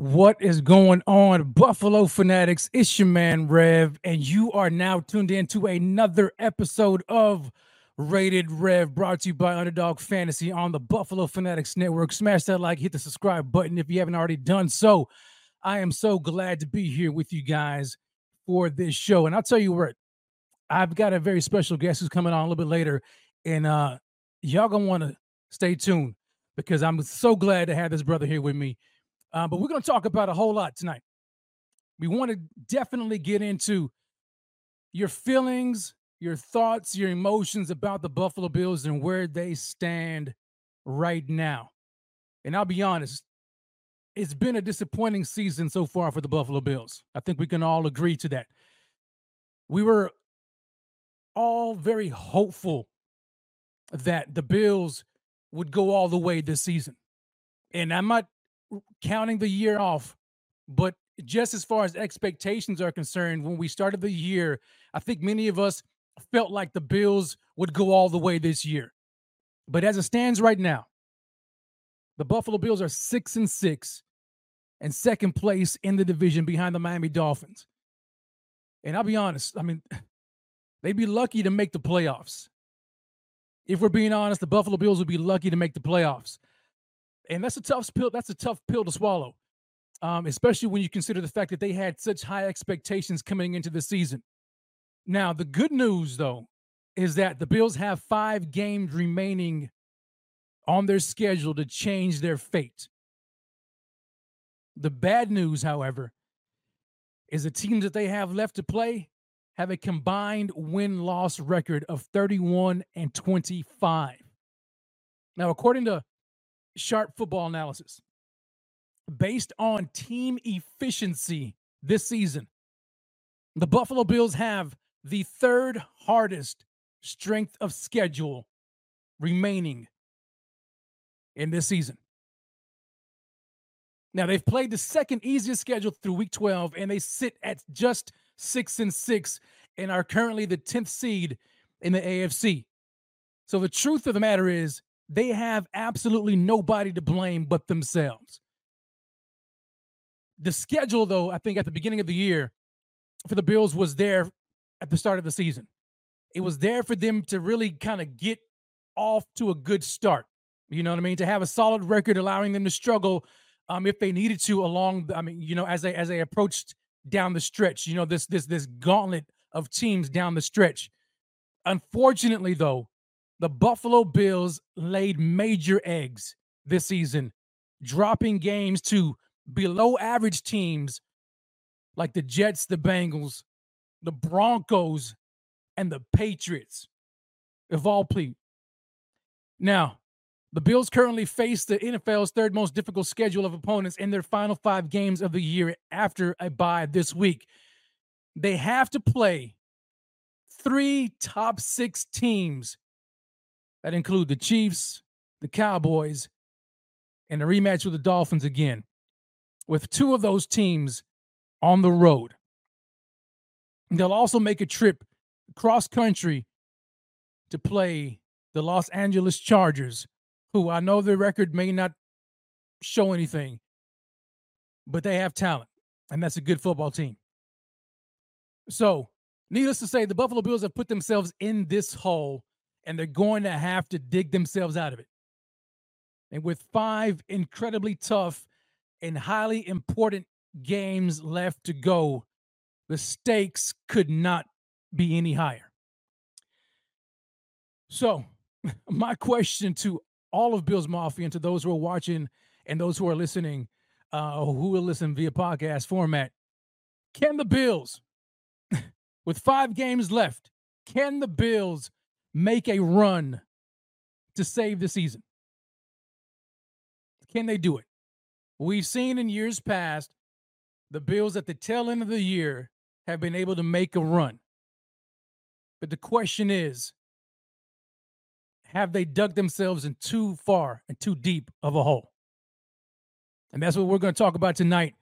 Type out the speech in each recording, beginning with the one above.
What is going on, Buffalo Fanatics? It's your man Rev, and you are now tuned in to another episode of Rated Rev, brought to you by Underdog Fantasy on the Buffalo Fanatics Network. Smash that like, hit the subscribe button if you haven't already done so. I am so glad to be here with you guys for this show. And I'll tell you what, I've got a very special guest who's coming on a little bit later, and uh y'all gonna want to stay tuned because I'm so glad to have this brother here with me. Uh, but we're going to talk about a whole lot tonight. We want to definitely get into your feelings, your thoughts, your emotions about the Buffalo Bills and where they stand right now. And I'll be honest, it's been a disappointing season so far for the Buffalo Bills. I think we can all agree to that. We were all very hopeful that the Bills would go all the way this season. And I'm not counting the year off, but just as far as expectations are concerned, when we started the year, I think many of us felt like the Bills would go all the way this year. But as it stands right now, the Buffalo Bills are six and six and second place in the division behind the Miami Dolphins. And I'll be honest, I mean, they'd be lucky to make the playoffs. If we're being honest, the Buffalo Bills would be lucky to make the playoffs and that's a tough pill. That's a tough pill to swallow, um, especially when you consider the fact that they had such high expectations coming into the season. Now, the good news, though, is that the Bills have five games remaining on their schedule to change their fate. The bad news, however, is the teams that they have left to play have a combined win loss record of 31 and 25. Now, according to sharp football analysis based on team efficiency this season. The Buffalo Bills have the third hardest strength of schedule remaining in this season. Now they've played the second easiest schedule through week 12 and they sit at just 6 and 6 and are currently the 10th seed in the AFC. So the truth of the matter is they have absolutely nobody to blame but themselves. The schedule, though, I think at the beginning of the year for the Bills was there at the start of the season. It was there for them to really kind of get off to a good start. You know what I mean? To have a solid record, allowing them to struggle um, if they needed to along. I mean, you know, as they as they approached down the stretch, you know, this this this gauntlet of teams down the stretch. Unfortunately, though, the Buffalo Bills laid major eggs this season, dropping games to below average teams like the Jets, the Bengals, the Broncos, and the Patriots, if all please. Now, the Bills currently face the NFL's third most difficult schedule of opponents in their final five games of the year after a bye this week. They have to play three top six teams that include the Chiefs, the Cowboys and a rematch with the Dolphins again, with two of those teams on the road. They'll also make a trip cross country to play the Los Angeles Chargers, who I know their record may not show anything, but they have talent, and that's a good football team. So, needless to say, the Buffalo Bills have put themselves in this hole, and they're going to have to dig themselves out of it. And with five incredibly tough and highly important games left to go, the stakes could not be any higher. So, my question to all of Bills Mafia and to those who are watching and those who are listening, uh, who will listen via podcast format, can the Bills, with five games left, can the Bills make a run to save the season? Can they do it? We've seen in years past the Bills at the tail end of the year have been able to make a run. But the question is have they dug themselves in too far and too deep of a hole? And that's what we're going to talk about tonight.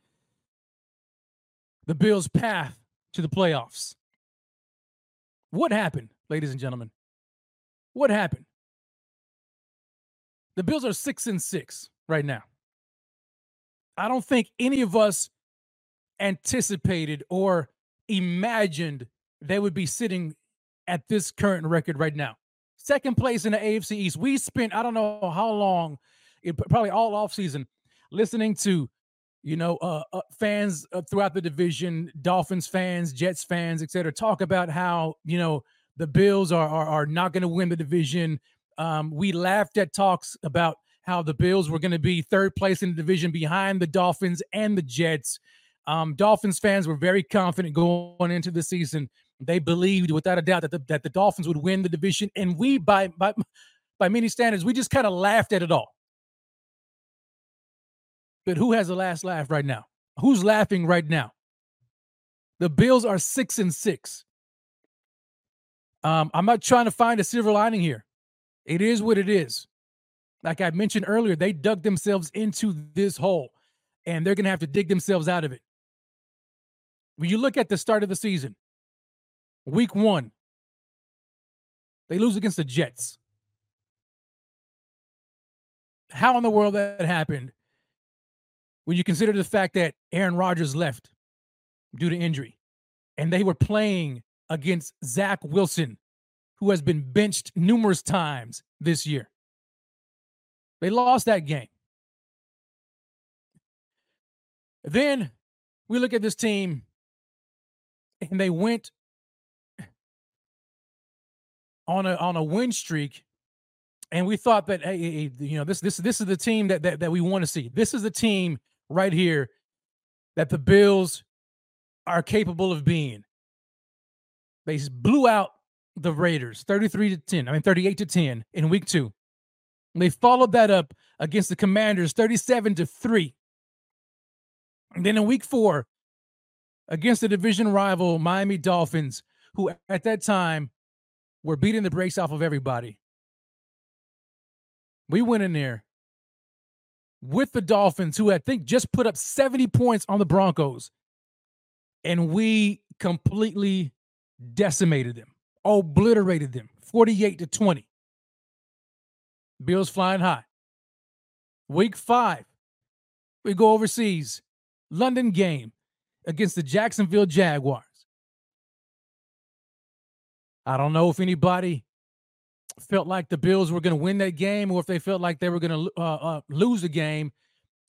The Bills' path to the playoffs. What happened, ladies and gentlemen? What happened? The Bills are six and six right now. I don't think any of us anticipated or imagined they would be sitting at this current record right now. Second place in the AFC East. We spent, I don't know how long, it, probably all off season, listening to, you know, uh, uh, fans uh, throughout the division, Dolphins fans, Jets fans, etc., talk about how, you know, the Bills are, are, are not going to win the division. Um, we laughed at talks about how the Bills were going to be third place in the division behind the Dolphins and the Jets. Um, Dolphins fans were very confident going into the season. They believed without a doubt that the, that the Dolphins would win the division, and we, by by by many standards, we just kind of laughed at it all. But who has the last laugh right now? Who's laughing right now? The Bills are six and six. Um, I'm not trying to find a silver lining here. It is what it is like I mentioned earlier, they dug themselves into this hole and they're going to have to dig themselves out of it. When you look at the start of the season, week one, they lose against the Jets. How in the world that happened when you consider the fact that Aaron Rodgers left due to injury and they were playing against Zach Wilson, who has been benched numerous times this year? They lost that game. Then we look at this team and they went on a on a win streak and we thought that hey, you know this this this is the team that that, that we want to see. This is the team right here that the Bills are capable of being. They blew out the Raiders 33 to 10. I mean 38 to 10 in week 2. They followed that up against the Commanders 37 to 3. And then in week 4 against the division rival Miami Dolphins, who at that time were beating the brakes off of everybody. We went in there with the Dolphins, who I think just put up 70 points on the Broncos, and we completely decimated them, obliterated them 48 to 20. Bills flying high. Week five, we go overseas. London game against the Jacksonville Jaguars. I don't know if anybody felt like the Bills were going to win that game or if they felt like they were going to uh, uh, lose the game.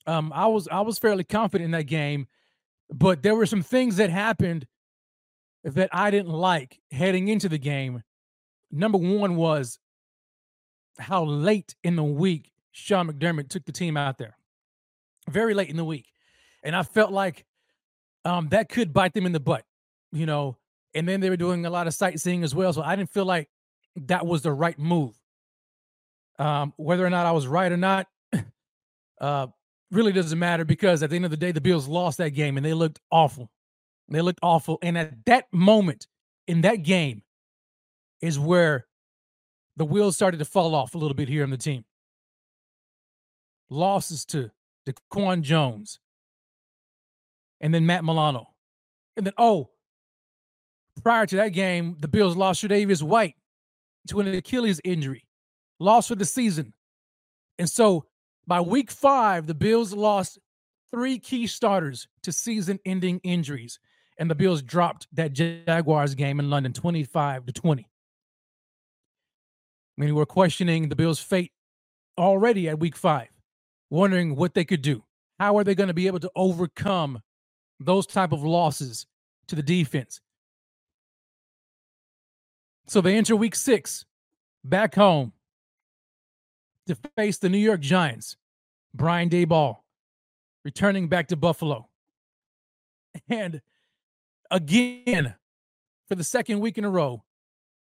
Um, I was I was fairly confident in that game, but there were some things that happened that I didn't like heading into the game. Number one was how late in the week Sean McDermott took the team out there. Very late in the week. And I felt like um, that could bite them in the butt, you know. And then they were doing a lot of sightseeing as well. So I didn't feel like that was the right move. Um, whether or not I was right or not, uh, really doesn't matter because at the end of the day, the Bills lost that game and they looked awful. They looked awful. And at that moment in that game is where the wheels started to fall off a little bit here on the team. losses to DaQuan Jones and then Matt Milano. And then, oh, prior to that game, the Bills lost Tre'Davious White to an Achilles injury, lost for the season. And so by week five, the Bills lost three key starters to season ending injuries. And the Bills dropped that Jaguars game in London 25 to 20. Many were questioning the Bills' fate already at week five, wondering what they could do. How are they going to be able to overcome those type of losses to the defense? So they enter week six back home to face the New York Giants. Brian Daboll returning back to Buffalo. And again, for the second week in a row,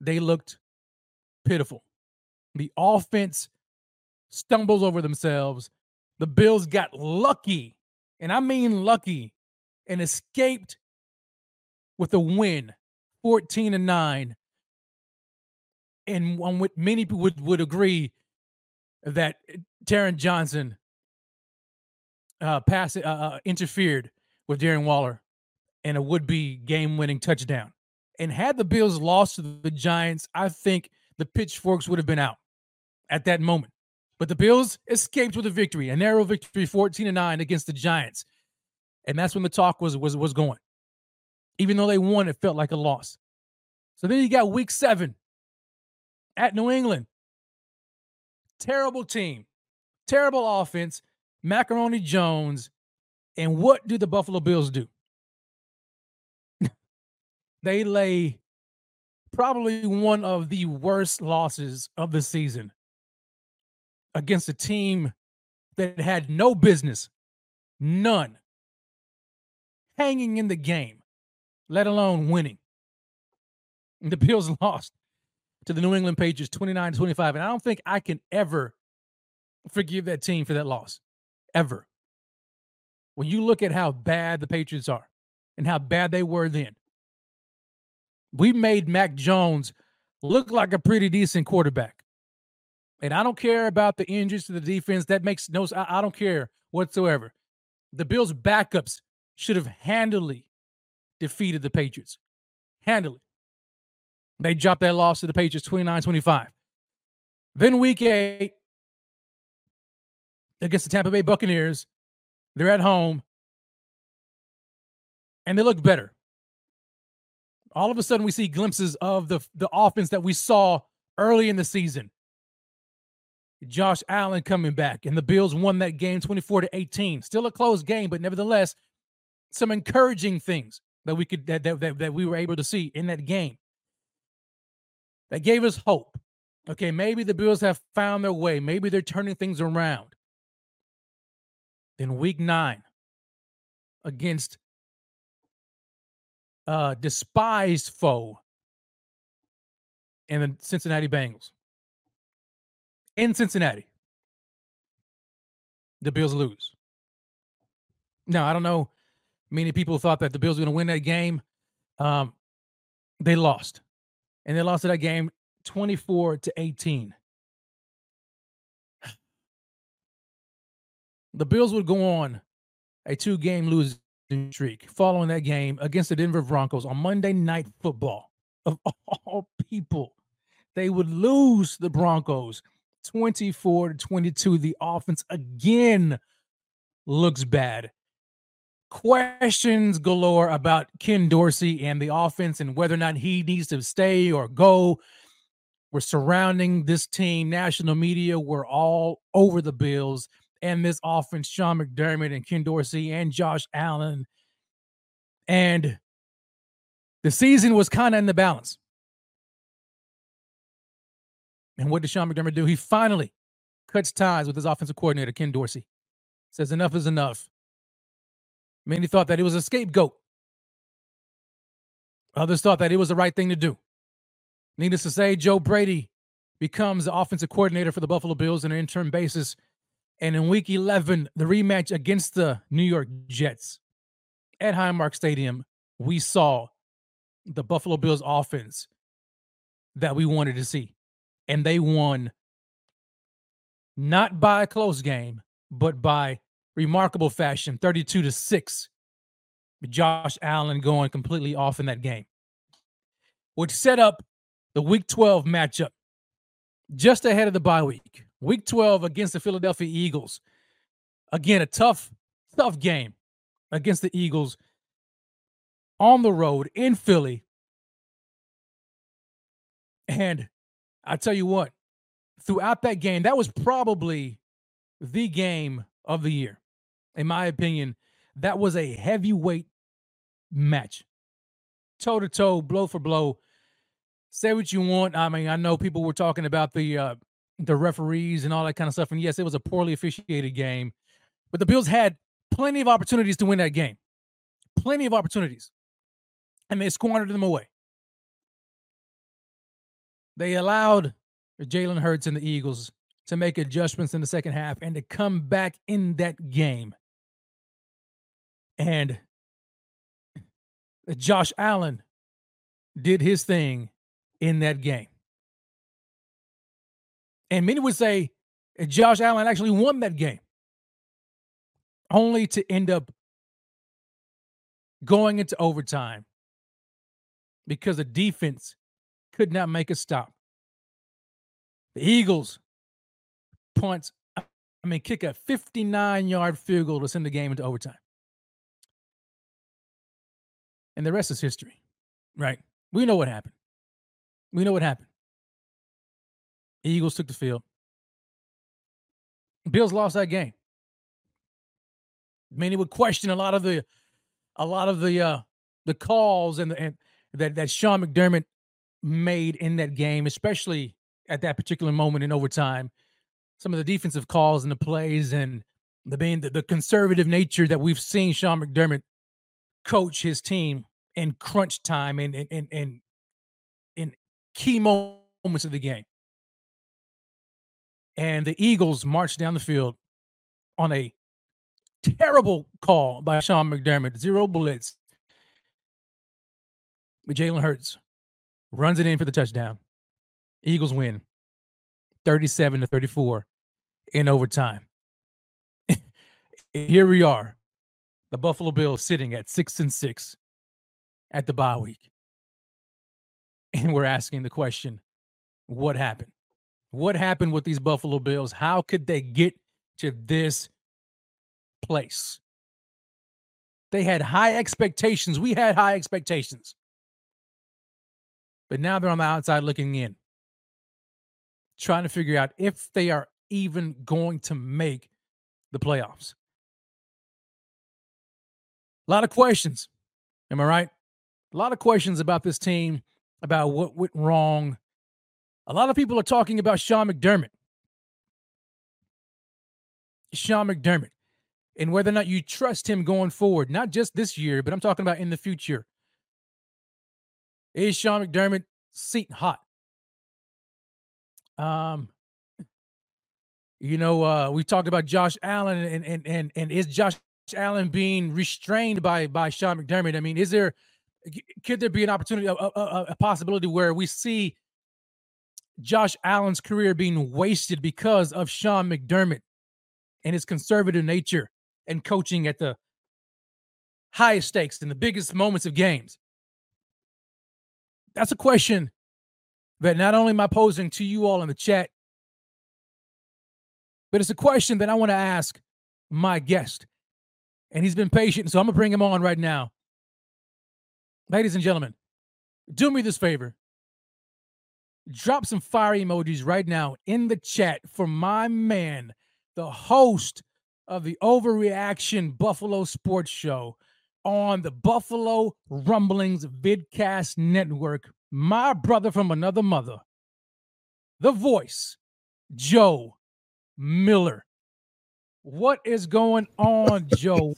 they looked pitiful. The offense stumbles over themselves. The Bills got lucky, and I mean lucky, and escaped with a win 14 and 9. And one with many people would, would agree that Taron Johnson uh, pass uh, uh, interfered with Darren Waller and a would-be game-winning touchdown. And had the Bills lost to the Giants, I think the pitchforks would have been out at that moment. But the Bills escaped with a victory, a narrow victory, 14 to 9 against the Giants. And that's when the talk was was was going. Even though they won, it felt like a loss. So then you got week seven at New England. Terrible team, terrible offense, Macaroni Jones. And what do the Buffalo Bills do? They lay probably one of the worst losses of the season against a team that had no business, none, hanging in the game, let alone winning. And the Bills lost to the New England Patriots 29 25. And I don't think I can ever forgive that team for that loss ever. When you look at how bad the Patriots are and how bad they were then, we made Mac Jones look like a pretty decent quarterback. And I don't care about the injuries to the defense. That makes no I, I don't care whatsoever. The Bills' backups should have handily defeated the Patriots. Handily. They dropped that loss to the Patriots 29 25. Then week eight, against the Tampa Bay Buccaneers. They're at home and they look better. All of a sudden, we see glimpses of the, the offense that we saw early in the season. Josh Allen coming back, and the Bills won that game 24 to 18. Still a close game, but nevertheless, some encouraging things that we could that, that, that, that we were able to see in that game. That gave us hope. Okay, maybe the Bills have found their way. Maybe they're turning things around. Then week nine against a despised foe in the Cincinnati Bengals. In Cincinnati, the Bills lose. Now, I don't know. Many people thought that the Bills were going to win that game. Um, they lost. And they lost that game 24 to 18. the Bills would go on a two game losing streak following that game against the Denver Broncos on Monday Night Football. Of all people, they would lose the Broncos 24 to 22. The offense again looks bad. Questions galore about Ken Dorsey and the offense and whether or not he needs to stay or go. We're surrounding this team. National media were all over the Bills and this offense, Sean McDermott and Ken Dorsey and Josh Allen. And the season was kind of in the balance. And what did Sean McDermott do? He finally cuts ties with his offensive coordinator, Ken Dorsey. Says enough is enough. Many thought that it was a scapegoat. Others thought that it was the right thing to do. Needless to say, Joe Brady becomes the offensive coordinator for the Buffalo Bills on an interim basis and in week 11, the rematch against the New York Jets at Highmark Stadium, we saw the Buffalo Bills offense that we wanted to see. And they won not by a close game, but by remarkable fashion, 32 to 6. Josh Allen going completely off in that game, which set up the week 12 matchup just ahead of the bye week. Week 12 against the Philadelphia Eagles. Again, a tough, tough game against the Eagles on the road in Philly. And I tell you what, throughout that game, that was probably the game of the year. In my opinion, that was a heavyweight match. Toe to toe, blow for blow. Say what you want. I mean, I know people were talking about the uh the referees and all that kind of stuff. And yes, it was a poorly officiated game. But the Bills had plenty of opportunities to win that game. Plenty of opportunities. And they squandered them away. They allowed Jalen Hurts and the Eagles to make adjustments in the second half and to come back in that game. And Josh Allen did his thing in that game. And many would say eh, Josh Allen actually won that game, only to end up going into overtime because the defense could not make a stop. The Eagles punts, I mean, kick a 59 yard field goal to send the game into overtime. And the rest is history, right? We know what happened. We know what happened. Eagles took the field. Bills lost that game. Many would question a lot of the, a lot of the, uh, the calls and the and that that Sean McDermott made in that game, especially at that particular moment in overtime. Some of the defensive calls and the plays and the being the, the conservative nature that we've seen Sean McDermott coach his team in crunch time and and and, in key moments of the game. And the Eagles marched down the field on a terrible call by Sean McDermott, zero blitz. But Jalen Hurts runs it in for the touchdown. Eagles win 37 to 34 in overtime. Here we are, the Buffalo Bills sitting at six and six at the bye week. And we're asking the question what happened? What happened with these Buffalo Bills? How could they get to this place? They had high expectations. We had high expectations. But now they're on the outside looking in, trying to figure out if they are even going to make the playoffs. A lot of questions. Am I right? A lot of questions about this team, about what went wrong. A lot of people are talking about Sean McDermott. Sean McDermott and whether or not you trust him going forward, not just this year, but I'm talking about in the future. Is Sean McDermott seat hot? Um, you know, uh, we talked about Josh Allen and and and and is Josh Allen being restrained by by Sean McDermott? I mean, is there could there be an opportunity, a, a, a possibility where we see Josh Allen's career being wasted because of Sean McDermott and his conservative nature and coaching at the highest stakes in the biggest moments of games? That's a question that not only am I posing to you all in the chat, but it's a question that I want to ask my guest. And he's been patient, so I'm going to bring him on right now. Ladies and gentlemen, do me this favor. Drop some fire emojis right now in the chat for my man, the host of the Overreaction Buffalo Sports Show, on the Buffalo Rumblings Vidcast Network. My brother from another mother, the voice, Joe Miller. What is going on, Joe?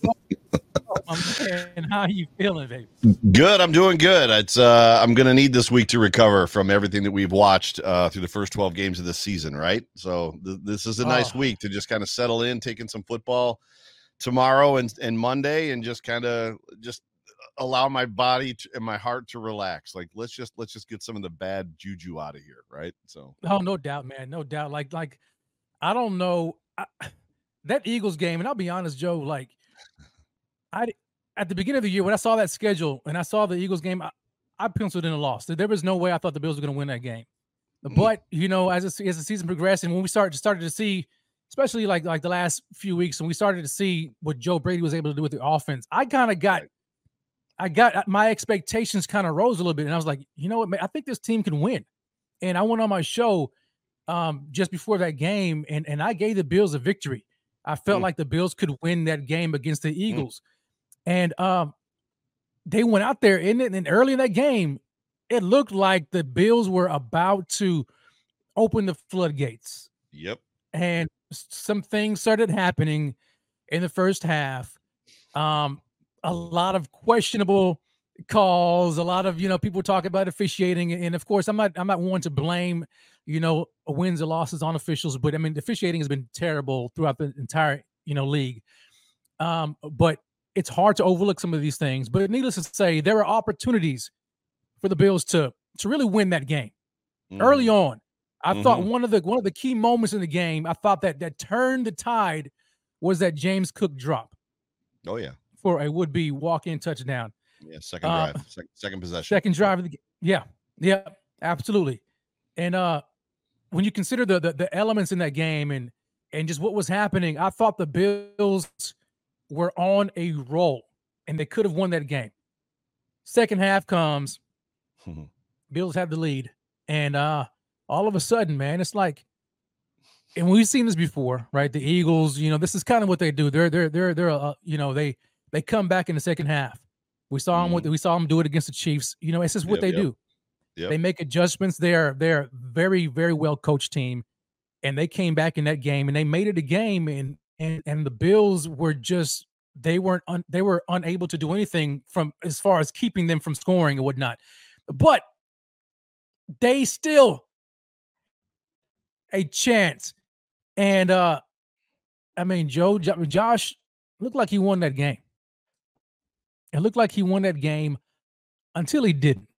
and how are you feeling, baby? Good. I'm doing good. It's uh, I'm gonna need this week to recover from everything that we've watched uh, through the first 12 games of the season, right? So th- this is a nice oh. week to just kind of settle in, taking some football tomorrow and, and Monday and just kind of just allow my body to, and my heart to relax. Like let's just let's just get some of the bad juju out of here, right? So oh, no doubt, man, no doubt. Like like I don't know. I, that Eagles game, and I'll be honest, Joe, like I at the beginning of the year when I saw that schedule and I saw the Eagles game, I, I penciled in a loss. There was no way I thought the Bills were going to win that game. Mm-hmm. But you know, as as the season progressed, and when we started started to see, especially like like the last few weeks, and we started to see what Joe Brady was able to do with the offense, I kind of got, I got my expectations kind of rose a little bit, and I was like, you know what, man, I think this team can win. And I went on my show um, just before that game, and and I gave the Bills a victory. I felt mm. like the Bills could win that game against the mm. Eagles, mm. and um, they went out there in it, and early in that game, it looked like the Bills were about to open the floodgates. Yep. And some things started happening in the first half. Um, a lot of questionable calls, a lot of you know people talk about officiating, and of course, I'm not I'm not one to blame you know wins and losses on officials, but I mean officiating has been terrible throughout the entire you know league. Um, but it's hard to overlook some of these things. But needless to say, there are opportunities for the Bills to to really win that game mm-hmm. early on. I mm-hmm. thought one of the one of the key moments in the game, I thought that that turned the tide was that James Cook drop. Oh yeah, for a would be walk in touchdown. Yeah, second uh, drive, second, second possession. Second drive of the game. Yeah, yeah, absolutely. And uh when you consider the, the the elements in that game and and just what was happening, I thought the Bills were on a roll and they could have won that game. Second half comes, Mm-hmm. Bills have the lead, and uh, all of a sudden, man, it's like, and we've seen this before, right? The Eagles, you know, this is kind of what they do. They're they're they're they're uh, you know they they come back in the second half. We saw them mm-hmm. we saw them do it against the Chiefs. You know, it's just what yep, they yep. do. Yep. They make adjustments. They're they're very very well coached team, and they came back in that game and they made it a game. And and and the Bills were just they weren't un, they were unable to do anything from as far as keeping them from scoring and whatnot. But they still a chance. And uh I mean, Joe, Josh looked like he won that game. It looked like he won that game until he didn't.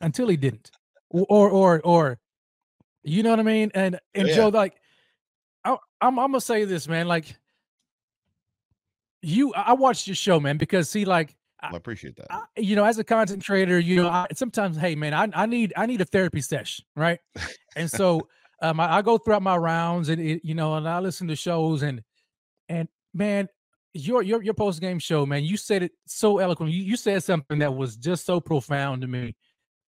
Until he didn't. Or or or you know what I mean? And and yeah. Joe, like I, I'm I'm gonna say this, man. Like you, I watched your show, man, because see, like I appreciate that. I, you know, as a content creator, you know, I, sometimes, hey man, I, I need I need a therapy session, right? and so um, I, I, go throughout my rounds, and it, you know, and I listen to shows, and and man, your your your post game show, man, you said it so eloquently. You, you said something that was just so profound to me,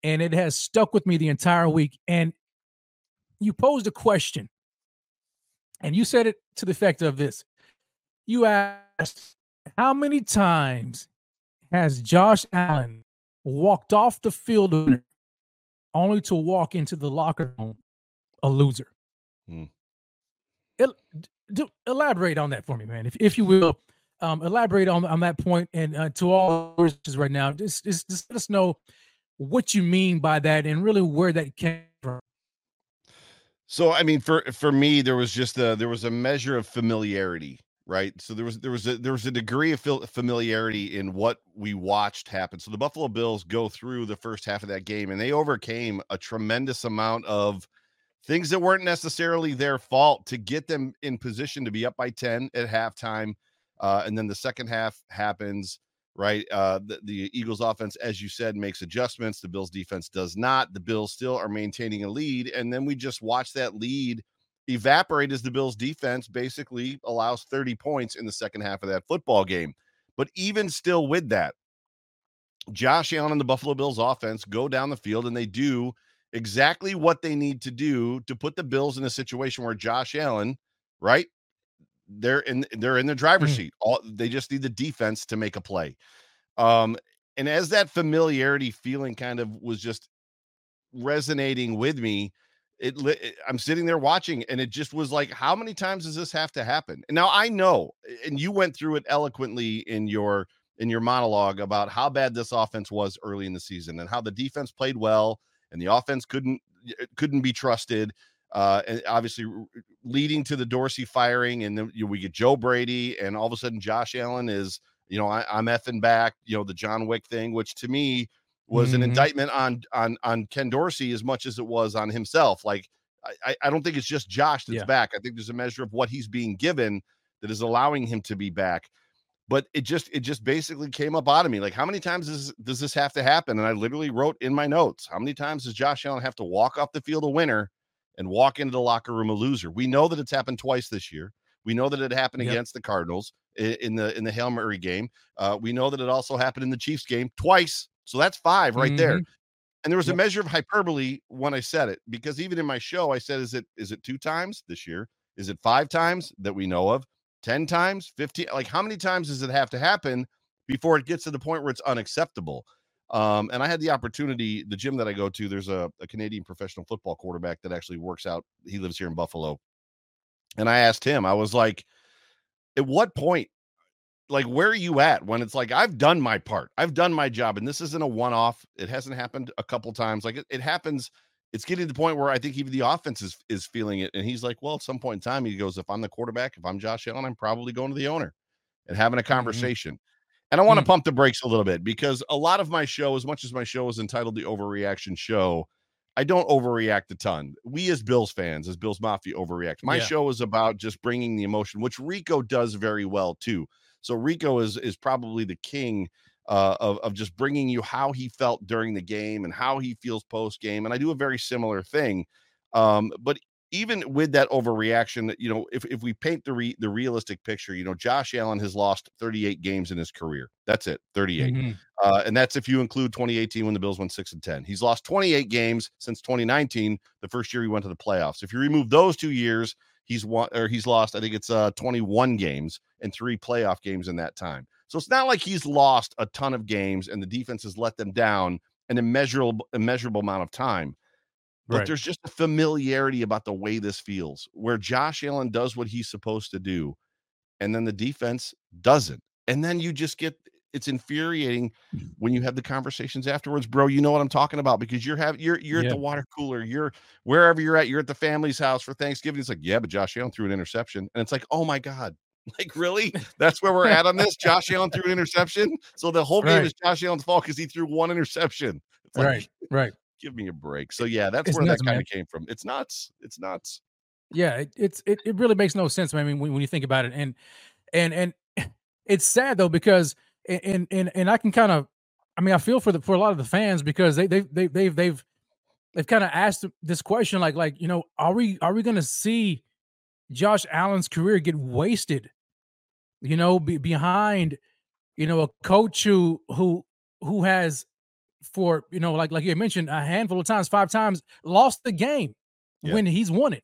and it has stuck with me the entire week. And you posed a question, and you said it to the effect of this: You asked, "How many times?" has Josh Allen walked off the field only to walk into the locker room a loser. Hmm. El- do, elaborate on that for me, man, if, if you will. Um, elaborate on, on that point and uh, to all listeners right now, just, just, just let us know what you mean by that and really where that came from. So, I mean, for for me, there was just a there was a measure of familiarity right? So there was there was a there was a degree of familiarity in what we watched happen. So the Buffalo Bills go through the first half of that game and they overcame a tremendous amount of things that weren't necessarily their fault to get them in position to be up by 10 at halftime. Uh, and then the second half happens, right? Uh, the, the Eagles offense, as you said, makes adjustments. The Bills defense does not. The Bills still are maintaining a lead. And then we just watch that lead evaporate as the Bills defense basically allows 30 points in the second half of that football game. But even still with that, Josh Allen and the Buffalo Bills offense go down the field and they do exactly what they need to do to put the Bills in a situation where Josh Allen, right? They're in they're in the driver's mm. seat. All they just need the defense to make a play. Um, and as that familiarity feeling kind of was just resonating with me, it, it, i'm sitting there watching and it just was like how many times does this have to happen and now i know and you went through it eloquently in your in your monologue about how bad this offense was early in the season and how the defense played well and the offense couldn't couldn't be trusted uh, and obviously leading to the Dorsey firing, and then you know, we get Joe Brady, and all of a sudden Josh Allen is, you know, I, am effing back, you know, the John Wick thing, which to me was mm-hmm. an indictment on on on Ken Dorsey as much as it was on himself. Like I, I don't think it's just Josh that's Yeah. back. I think there's a measure of what he's being given that is allowing him to be back. But it just it just basically came up out of me. Like, how many times does, does this have to happen? And I literally wrote in my notes, how many times does Josh Allen have to walk off the field a winner and walk into the locker room a loser? We know that it's happened twice this year. We know that it happened Yep. against the Cardinals in the in the Hail Mary game. Uh, we know that it also happened in the Chiefs game twice. So that's five right there. Mhm. And there was a measure of hyperbole when I said it because even in my show, I said, "Is it is it two times this year? Is it five times that we know of? Ten times? Fifteen? Like how many times does it have to happen before it gets to the point where it's unacceptable?" Um, and I had the opportunity. The gym that I go to, there's a, a Canadian professional football quarterback that actually works out. He lives here in Buffalo, and I asked him. I was like, "At what point like where are you at when it's like I've done my part, I've done my job, and this isn't a one-off. It hasn't happened a couple times. Like it, it happens. It's getting to the point where I think even the offense is is feeling it. And he's like, well, at some point in time, he goes, if I'm the quarterback, if I'm Josh Allen, I'm probably going to the owner and having a conversation. And I want to Mm. pump the brakes a little bit because a lot of my show, as much as my show is entitled the Overreaction Show, I don't overreact a ton. We as Bills fans, as Bills Mafia, overreact. My Yeah. show is about just bringing the emotion, which Rico does very well too. So Rico is is probably the king uh, of of just bringing you how he felt during the game and how he feels post game. And I do a very similar thing. Um, but even with that overreaction, you know, if, if we paint the re, the realistic picture, you know, Josh Allen has lost 38 games in his career. That's it, 38. Mhm. Uh, and that's if you include 2018 when the Bills went six and 10. He's lost 28 games since 2019, the first year he went to the playoffs. If you remove those two years, he's won or he's lost, I think it's uh 21 games and three playoff games in that time. So it's not like he's lost a ton of games and the defense has let them down an immeasurable immeasurable amount of time. But Right. there's just a familiarity about the way this feels, where Josh Allen does what he's supposed to do, and then the defense doesn't. And then you just get it's infuriating when you have the conversations afterwards, bro. You know what I'm talking about because you're having you're you're at the water cooler, you're wherever you're at, you're at the family's house for Thanksgiving. It's like, yeah, but Josh Allen threw an interception, and it's like, oh my god, like really? That's where we're at on this. Josh Allen threw an interception, so the whole game is Josh Allen's fault because he threw one interception. Like, Right. Right. Give me a break. So yeah, that's It's where nuts, that kind of came from. It's nuts. It's nuts. Yeah, it, it's it, it really makes no sense. I mean, when, when you think about it, and and and it's sad though because and and and I can kind of, I mean, I feel for the for a lot of the fans because they they they they've they've they've kind of asked this question like like you know are we are we going to see Josh Allen's career get wasted, you know, be, behind you know a coach who who who has for you know like like you mentioned a handful of times five times lost the game Yeah. when he's won it.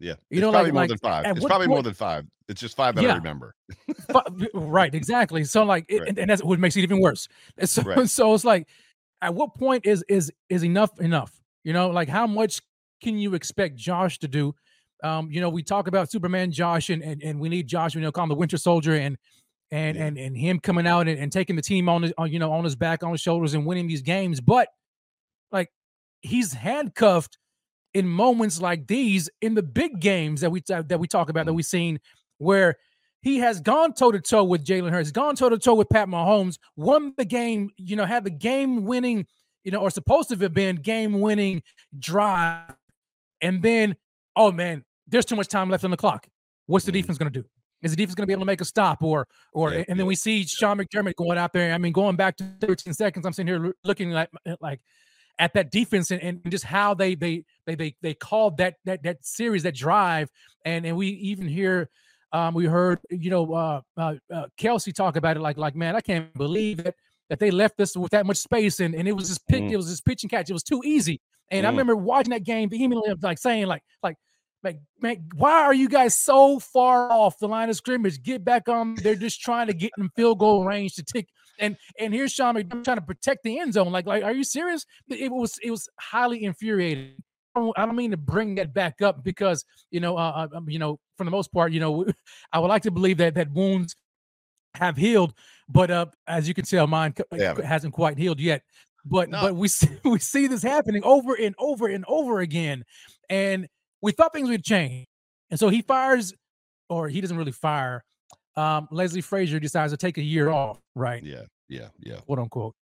Yeah. You it's know, probably like- more like, than five. It's probably more than five. It's just five that I remember. Right, exactly. So like, it, Right. and, and that's what makes it even worse. And so, Right. so it's like, at what point is is is enough enough? You know, like how much can you expect Josh to do? Um, you know, we talk about Superman Josh, and and, and we need Josh. You know, call him the Winter Soldier, and and Yeah. and and him coming out and, and taking the team on his, on, you know, on his back, on his shoulders, and winning these games. But like, he's handcuffed in moments like these in the big games that we that we talk about that we've seen where he has gone toe to toe with Jalen Hurts, gone toe to toe with Pat Mahomes, won the game, you know, had the game winning, you know, or supposed to have been game winning drive. And then, oh man, there's too much time left on the clock. What's the Mhm. defense going to do? Is the defense going to be able to make a stop or, or, Yeah, and then we see Sean McDermott going out there. I mean, going back to 13 seconds, I'm sitting here looking like, like at that defense and, and just how they, they, they, they, they called that, that, that series, that drive. And, and we even hear, um, we heard, you know, uh, uh, uh, Kelce talk about it like, like, man, I can't believe it that they left us with that much space and, and it was just pick, Mm. it was just pitch and catch. It was too easy. And I Mm. remember watching that game vehemently, like saying, like, like, like, man, why are you guys so far off the line of scrimmage? Get back on. They're just trying to get in field goal range to tick. And and here's Sean McDermott trying to protect the end zone. Like, like, are you serious? It was it was highly infuriating. I don't, I don't mean to bring that back up because you know, uh, uh, um, you know, for the most part, you know, I would like to believe that that wounds have healed, but uh, as you can tell, mine c- hasn't quite healed yet. But No. but we see, we see this happening over and over and over again, and we thought things would change, and so he fires, or he doesn't really fire. Um, Leslie Frazier decides to take a year off, right? Yeah. Yeah. Yeah. quote unquote.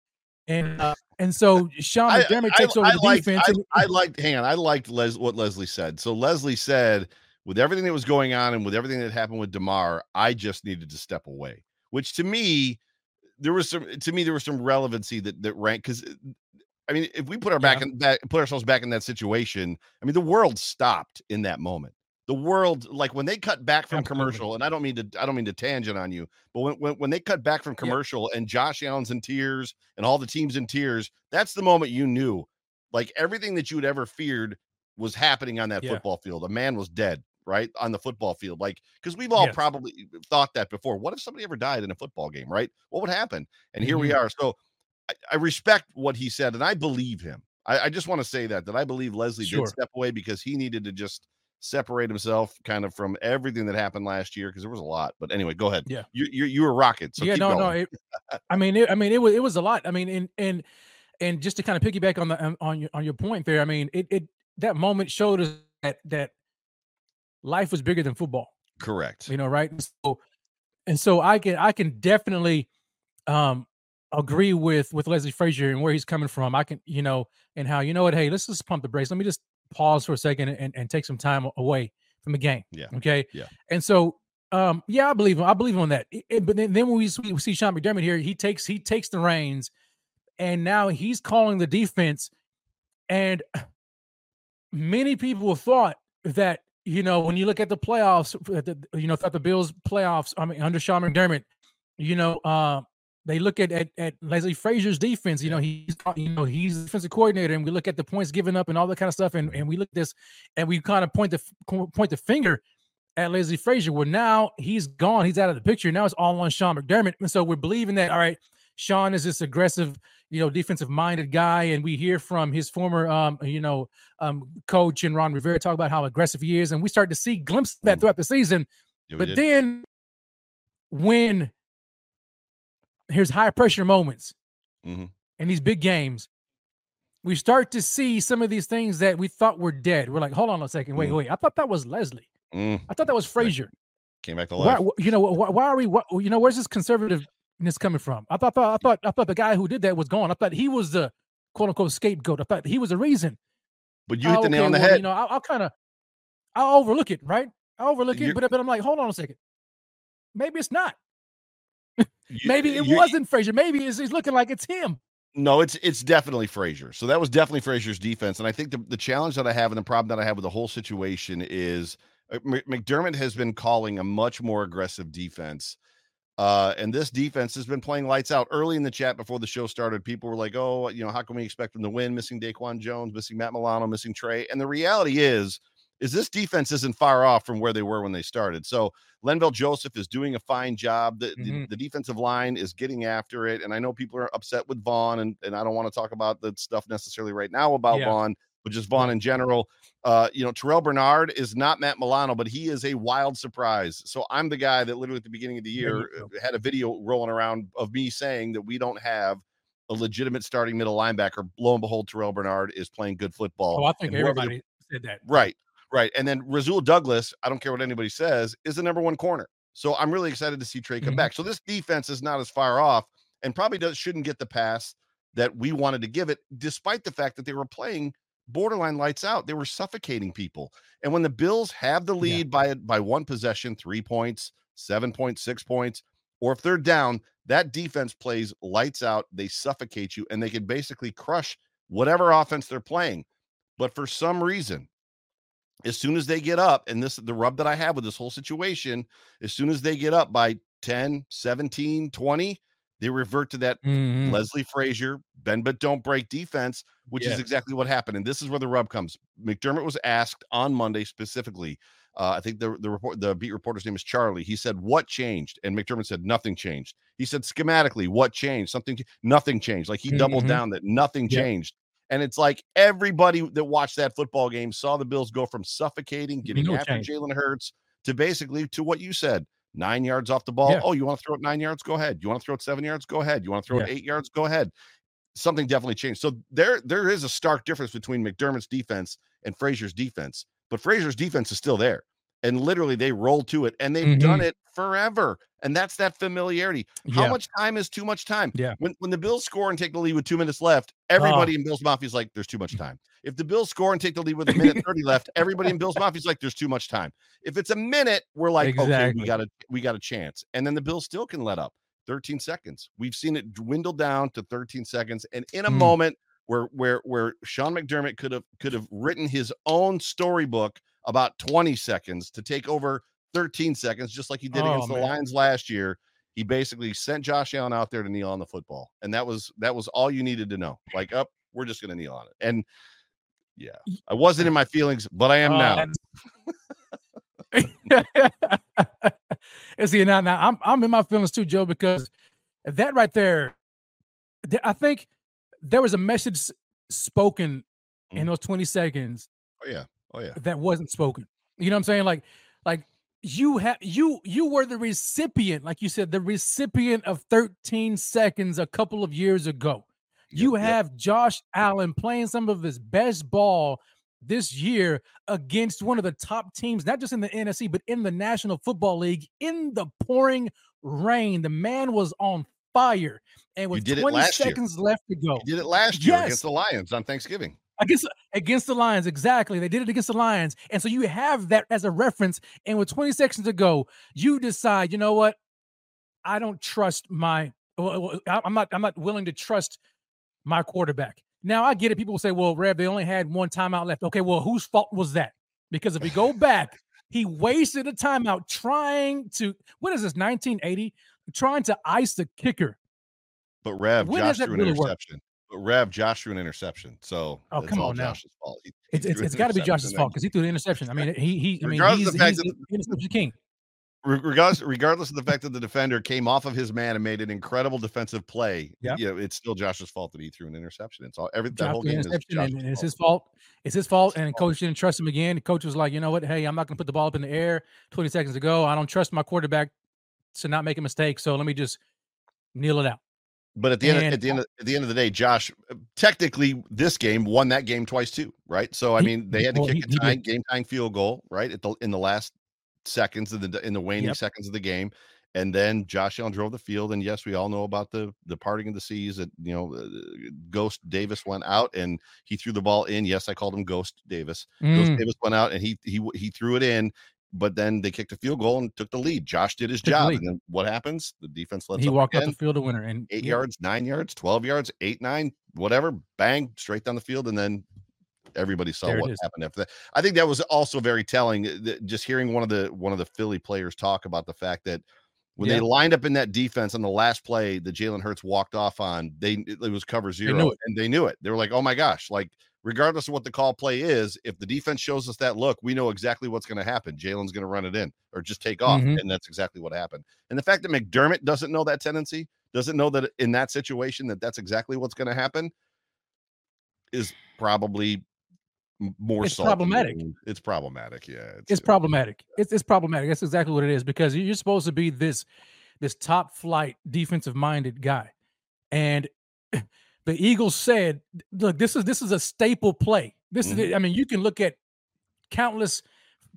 And uh, And so Sean McDermott takes over I the liked, defense. I, and- I liked, hang on, I liked Les, what Leslie said. So Leslie said, with everything that was going on and with everything that happened with Damar, I just needed to step away. Which to me, there was some to me there was some relevancy that that rank because I mean, if we put our back Yeah. in back put ourselves back in that situation, I mean, the world stopped in that moment. The world, like when they cut back from Absolutely. commercial, and I don't mean to, I don't mean to tangent on you, but when when, when they cut back from Yeah. commercial and Josh Allen's in tears and all the teams in tears, that's the moment you knew, like everything that you had ever feared was happening on that Yeah. football field. A man was dead, right on the football field, like because we've all Yes. probably thought that before. What if somebody ever died in a football game, right? What would happen? And here we Mhm. are. So I, I respect what he said, and I believe him. I, I just want to say that that I believe Leslie Sure. did step away because he needed to just separate himself kind of from everything that happened last year because there was a lot. But anyway, go ahead. Yeah. you you, you were rocking. So yeah, no, no. It, I mean, it, I mean, it was it was a lot. I mean, and and and just to kind of piggyback on the um, on your on your point there. I mean, it it that moment showed us that that life was bigger than football. correct. You know, right? And so, and so I can I can definitely um agree with with Leslie Frazier and where he's coming from. I can, you know, and how you know what? Hey, let's just pump the brakes. Let me just pause for a second and, and take some time away from the game. Yeah. Okay. Yeah. And so, um, yeah, I believe him. I believe him on that. It- it- but then, then when we see, we see Sean McDermott here, he takes he takes the reins, and now he's calling the defense. And many people thought that you know when you look at the playoffs, the, you know, thought the Bills playoffs. I mean, under Sean McDermott, you know, uh, they look at, at at Leslie Frazier's defense. You know, he's you know he's the defensive coordinator, and we look at the points given up and all that kind of stuff, and, and we look at this, and we kind of point the point the finger at Leslie Frazier. Well, now he's gone. He's out of the picture. Now it's all on Sean McDermott, and so we're believing that all right. Sean is this aggressive, you know, defensive minded guy, and we hear from his former, um, you know, um, coach and Ron Rivera talk about how aggressive he is, and we start to see glimpses of that throughout the season. Yeah, But did. then when here's high pressure moments Mhm. in these big games, we start to see some of these things that we thought were dead. We're like, hold on a second, wait, Mhm. wait, I thought that was Leslie. Mm, I thought that was Frazier. came back to life. wh- you know, why, why are we? Why, you know, where's this conservativeness coming from? I thought, I thought, I thought the guy who did that was gone. I thought he was the quote unquote scapegoat. I thought he was the reason. But you hit Oh, the nail okay, on the well, head. You know, I'll, I'll kind of, I'll overlook it, right? I'll overlook You're- it, but but I'm like, hold on a second. Maybe it's not. You- Maybe it you're- wasn't Frazier. Maybe it's, it's looking like it's him. No, it's it's definitely Frazier. So that was definitely Frazier's defense, and I think the the challenge that I have and the problem that I have with the whole situation is uh, McDermott has been calling a much more aggressive defense. Uh, and this defense has been playing lights out. Early in the chat before the show started, people were like, "Oh, you know, how can we expect them to win? Missing Daquan Jones, missing Matt Milano, missing Trey." And the reality is, is this defense isn't far off from where they were when they started. So Linval Joseph is doing a fine job. The, the- Mhm. the, defensive line is getting after it. And I know people are upset with Von, and, and I don't want to talk about the stuff necessarily right now about Yeah. Von, but just Von in general. Uh, you know, Terrel Bernard is not Matt Milano, but he is a wild surprise. So I'm the guy that literally at the beginning of the year had a video rolling around of me saying that we don't have a legitimate starting middle linebacker. Lo and behold, Terrel Bernard is playing good football. Oh, I think the- everybody said that. Right, right. And then Rasul Douglas, I don't care what anybody says, is the number one corner. So I'm really excited to see Trey come Mhm. back. So this defense is not as far off and probably does shouldn't get the pass that we wanted to give it, despite the fact that they were playing borderline lights out. They were suffocating people. And when the Bills have the Yeah. lead by by one possession, three points, seven points, six points, or if they're down, that defense plays lights out. They suffocate you and they can basically crush whatever offense they're playing. But for some reason, as soon as they get up, and this the rub that I have with this whole situation, as soon as they get up by 10, 17, 20, they revert to that Mhm. Leslie Frazier, bend but don't break defense, which Yes. is exactly what happened. And this is where the rub comes. McDermott was asked on Monday specifically. Uh, I think the the report the beat reporter's name is Charlie. He said, "What changed?" And McDermott said, "Nothing changed." He said, "Schematically, what changed? Something, nothing changed." Like he doubled Mhm. down that nothing Yeah. changed. And it's like everybody that watched that football game saw the Bills go from suffocating, getting No after. Jalen Hurts, to basically to what you said, nine yards off the ball. Yeah. Oh, you want to throw it nine yards? Go ahead. You want to throw it seven yards? Go ahead. You want to throw it eight yards? Go ahead. Something definitely changed. So there, there is a stark difference between McDermott's defense and Frazier's defense. But Frazier's defense is still there. And literally they roll to it and they've mm-hmm. done it forever. And that's that familiarity. How much time is too much time? Yeah. When when the Bills score and take the lead with two minutes left, everybody oh. in Bills Mafia is like, there's too much time. If the Bills score and take the lead with a minute 30 left, everybody in Bills Mafia is like, there's too much time. If it's a minute, we're like, exactly. okay, we got a we got a chance. And then the Bills still can let up 13 seconds. We've seen it dwindle down to 13 seconds. And in a mm. moment where where where Sean McDermott could have could have written his own storybook about 20 seconds to take over 13 seconds, just like he did oh, against man. the Lions last year. He basically sent Josh Allen out there to kneel on the football, and that was that was all you needed to know. Like, up, oh, we're just going to kneel on it. And yeah, I wasn't in my feelings, but I am uh, now. and see now, now I'm I'm in my feelings too, Joe, because that right there, I think there was a message spoken mm. in those 20 seconds. Oh yeah. Oh yeah. That wasn't spoken. You know what I'm saying? Like, like you have you you were the recipient, like you said, the recipient of 13 seconds a couple of years ago. You yep, have yep. Josh Allen playing some of his best ball this year against one of the top teams, not just in the NFC, but in the National Football League in the pouring rain. The man was on fire. And with 20 seconds year. left to go. You did it last year yes. against the Lions on Thanksgiving against against the Lions. Exactly, they did it against the Lions, and so you have that as a reference. And with 20 seconds to go, you decide, you know what? I don't trust my. I'm not. I'm not willing to trust my quarterback. Now I get it. People will say, "Well, Rev, they only had one timeout left." Okay, well, whose fault was that? Because if we go back, he wasted a timeout trying to. What is this? 1980, trying to ice the kicker. But Rev, when Josh threw an really interception. Work? Rev Josh threw an interception, so oh come on now. Josh's fault. He, it's it's, it's got to be Josh's fault because he threw the interception. I mean, he he. I mean, he's, he's the interception king. Regardless, regardless of the fact that the defender came off of his man and made an incredible defensive play, yeah, you know, it's still Josh's fault that he threw an interception. It's all every that whole game is and it's his fault. It's his fault. And coach didn't trust him again. The coach was like, you know what? Hey, I'm not going to put the ball up in the air 20 seconds ago. I don't trust my quarterback to not make a mistake. So let me just kneel it out. But at the and, end, at the end, of, at the end of the day, Josh, uh, technically, this game won that game twice too, right? So I mean, they had to well, kick he, a tying, game tying field goal, right, at the in the last seconds of the in the waning yep. seconds of the game, and then Josh Allen drove the field. And yes, we all know about the the parting of the seas. That you know, uh, Ghost Davis went out and he threw the ball in. Yes, I called him Ghost Davis. Mm. Ghost Davis went out and he he he threw it in, but then they kicked a field goal and took the lead. Josh did his took job. And then what happens? The defense lets he walked again. up the field a winner and eight yeah. yards, nine yards, 12 yards, eight, nine, whatever, bang, straight down the field. And then everybody saw there what happened after that. I think that was also very telling. Uh, just hearing one of the one of the Philly players talk about the fact that when yeah. they lined up in that defense on the last play that Jalen Hurts walked off on, they it was cover zero they and they knew it. They were like, oh my gosh, like regardless of what the call play is, if the defense shows us that look, we know exactly what's going to happen. Jalen's going to run it in or just take off. Mm-hmm. And that's exactly what happened. And the fact that McDermott doesn't know that tendency, doesn't know that in that situation that that's exactly what's going to happen is probably more it's problematic. It's problematic. Yeah. It's, it's problematic. It's, it's problematic. That's exactly what it is because you're supposed to be this, this top flight defensive minded guy. And the Eagles said, "Look, this is this is a staple play. This mm-hmm. is, I mean, you can look at countless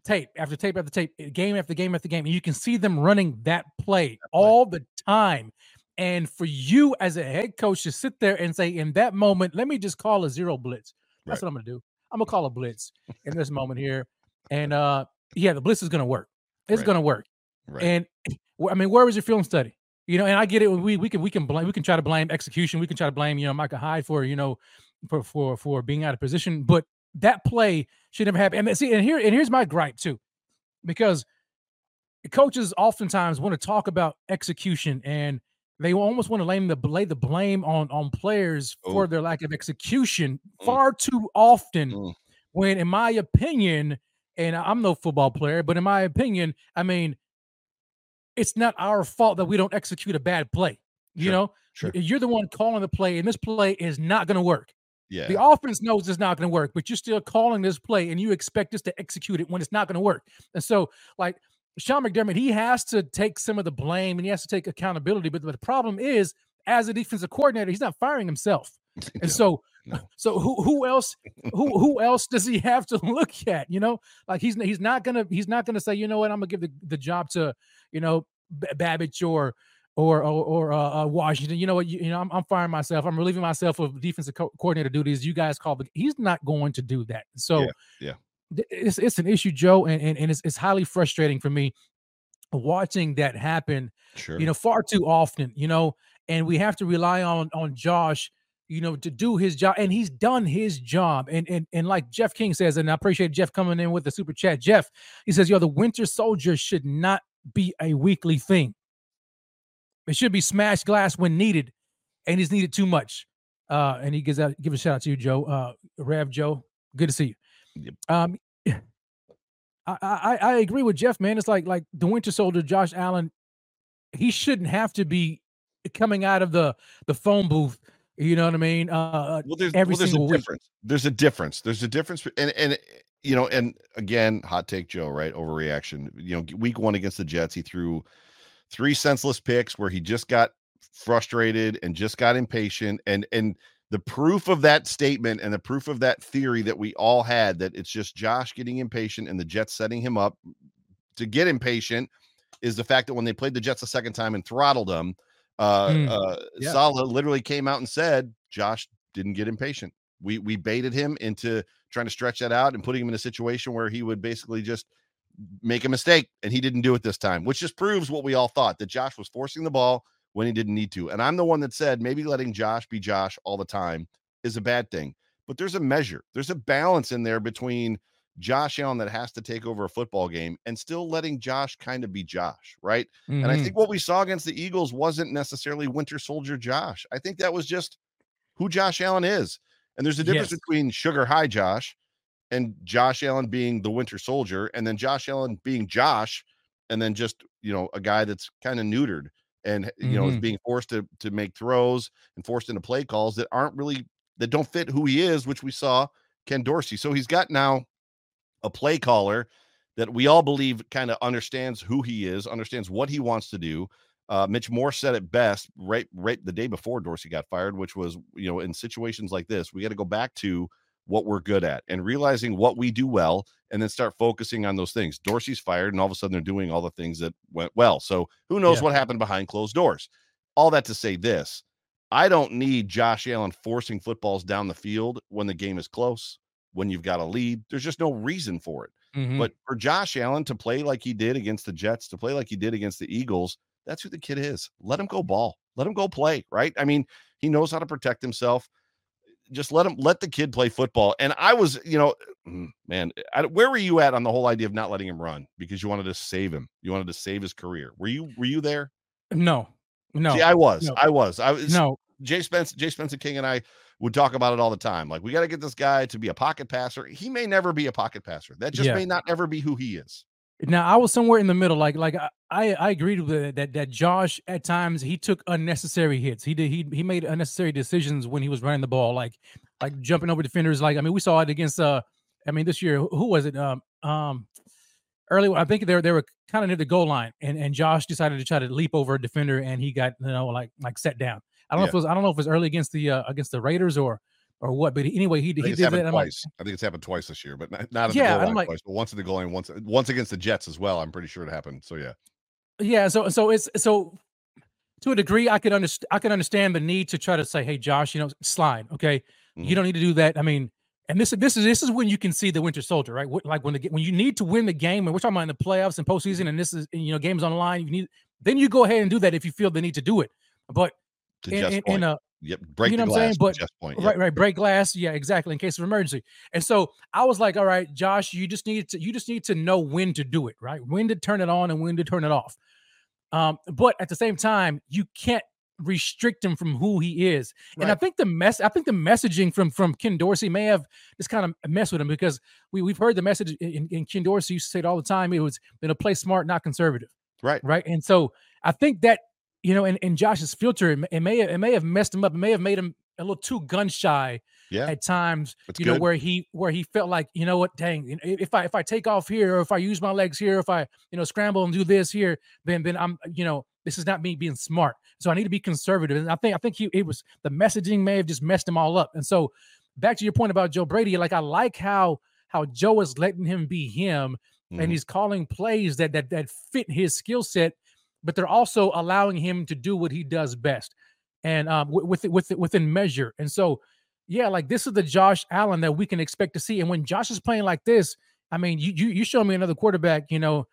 tape after tape after tape, eh, game after game after game, and you can see them running that play, that play. all the time. And for you as a head coach to sit there and say, in that moment, let me just call a zero blitz. That's right. what I'm gonna do. I'm gonna call a blitz in this moment here, and uh, yeah, the blitz is gonna work. It's right. gonna work. Right. And I mean, where was your film study? You know, and I get it. We we can we can blame we can try to blame execution. We can try to blame you know Micah Hyde for you know for for for being out of position. But that play should never happen. And see, and here and here's my gripe too, because coaches oftentimes want to talk about execution and they almost want to lay the lay the blame on on players oh. for their lack of execution mm. far too often. Mm. When, in my opinion, and I'm no football player, but in my opinion, I mean, it's not our fault that we don't execute a bad play. You sure, know, sure. you're the one calling the play, and this play is not going to work. Yeah. The offense knows it's not going to work, but you're still calling this play and you expect us to execute it when it's not going to work. And so, like Sean McDermott, he has to take some of the blame and he has to take accountability. But, but the problem is, as a defensive coordinator, he's not firing himself. And so No. So who who else who who else does he have to look at? You know, like he's he's not gonna he's not gonna say, you know what, I'm gonna give the, the job to you know B- Babich or or or, or uh, uh, Washington. You know what? You, you know, I'm, I'm firing myself. I'm relieving myself of defensive co- coordinator duties. You guys call the. He's not going to do that. So Yeah, yeah. th- it's it's an issue, Joe, and and, and it's it's highly frustrating for me watching that happen. Sure. You know, far too often. You know, and we have to rely on on Josh. You know, to do his job, and he's done his job. And and and like Jeff King says, and I appreciate Jeff coming in with the super chat. Jeff, he says, "Yo, the Winter Soldier should not be a weekly thing. It should be smashed glass when needed, and he's needed too much." Uh, and he gives out give a shout out to you, Joe. Uh, Rev Joe, good to see you. Yep. Um, I, I I agree with Jeff, man. It's like like the Winter Soldier, Josh Allen. He shouldn't have to be coming out of the the phone booth. You know what I mean? Uh, well, there's, every well, there's single a week. difference. There's a difference. There's a difference, and and you know, and again, hot take Joe, right? Overreaction. You know, week one against the Jets, he threw three senseless picks where he just got frustrated and just got impatient, and and the proof of that statement and the proof of that theory that we all had that it's just Josh getting impatient and the Jets setting him up to get impatient is the fact that when they played the Jets a second time and throttled them, uh, Mm, uh, yeah. Saleh literally came out and said Josh didn't get impatient. We we baited him into trying to stretch that out and putting him in a situation where he would basically just make a mistake, and he didn't do it this time, which just proves what we all thought that Josh was forcing the ball when he didn't need to. And I'm the one that said maybe letting Josh be Josh all the time is a bad thing, but there's a measure, there's a balance in there between Josh Allen that has to take over a football game and still letting Josh kind of be Josh, right? And I Mhm. think what we saw against the Eagles wasn't necessarily Winter Soldier Josh. I think that was just who Josh Allen is. And there's a difference Yes. between Sugar High Josh and Josh Allen being the Winter Soldier, and then Josh Allen being Josh, and then just you know a guy that's kind of neutered and you know is Mhm. being forced to to make throws and forced into play calls that aren't really that don't fit who he is, which we saw Ken Dorsey. So he's got now a play caller that we all believe kind of understands who he is, understands what he wants to do. Uh, Mitch Morse said it best right right the day before Dorsey got fired, which was you know in situations like this, we got to go back to what we're good at and realizing what we do well, and then start focusing on those things. Dorsey's fired, and all of a sudden they're doing all the things that went well. So who knows Yeah. what happened behind closed doors? All that to say this. I don't need Josh Allen forcing footballs down the field when the game is close, when you've got a lead. There's just no reason for it. Mhm. But for Josh Allen to play like he did against the Jets, to play like he did against the Eagles, that's who the kid is. Let him go ball. Let him go play, right? I mean, he knows how to protect himself. Just let him let the kid play football. And I was, you know, mm, man, I, where were you at on the whole idea of not letting him run because you wanted to save him? You wanted to save his career. Were you were you there? no, no, See, I was. no. I was. I was no. Jay Spence, Jay Spencer King and I would talk about it all the time. Like, we got to get this guy to be a pocket passer. He may never be a pocket passer. That just Yeah. may not ever be who he is. Now I was somewhere in the middle. Like like I I, agreed with it, that that Josh at times he took unnecessary hits. He did he he made unnecessary decisions when he was running the ball, like like jumping over defenders. Like I mean, we saw it against uh I mean this year. Who who was it? Um um early. I think they were they were kind of near the goal line, and and Josh decided to try to leap over a defender, and he got you know like like set down. I don't know if it was I don't know if it was early against the uh, against the Raiders or or what, but anyway, he he did that. I'm like, twice. I think it's happened twice this year, but not, not at Yeah, the goal line like- twice, but once at the goal line, once once against the Jets as well. I'm pretty sure it happened. So yeah, Yeah, so so it's so to a degree I could understand I can understand the need to try to say, hey Josh, you know, slide, okay? Mhm. You don't need to do that. I mean, and this this is this is when you can see the Winter Soldier, right? Like when the when you need to win the game, and we're talking about in the playoffs and postseason, and this is you know games on the line. You need then you go ahead and do that if you feel the need to do it. But to in, Jeff's in, point. in a yep, break you know the what I'm saying? glass. But- Jeff's point. Yep. right right break glass, yeah, exactly, in case of emergency. And so I was like, all right, Josh, you just need to you just need to know when to do it, right? When to turn it on and when to turn it off. Um, but at the same time, you can't restrict him from who he is. And I think the mess I think the messaging from from Ken Dorsey may have just kind of messed with him because we we've heard the message in, in Ken Dorsey used to say it all the time. It was you know play smart, not conservative. Right. Right. And so I think that, you know, in, in Josh's filter, it, may- it may it may have messed him up. It may have made him a little too gun shy Yeah, at times, that's you know, good. where he where he felt like, you know what, dang, if I if I take off here or if I use my legs here, if I, you know, scramble and do this here, then then I'm, you know, This is not me being smart. So I need to be conservative. And I think I think he it was the messaging may have just messed him all up. And so back to your point about Joe Brady, like I like how how Joe is letting him be him mm-hmm. and he's calling plays that that that fit his skill set, but they're also allowing him to do what he does best and um with with within measure. And so yeah, like this is the Josh Allen that we can expect to see. And when Josh is playing like this, I mean, you you, you show me another quarterback, you know,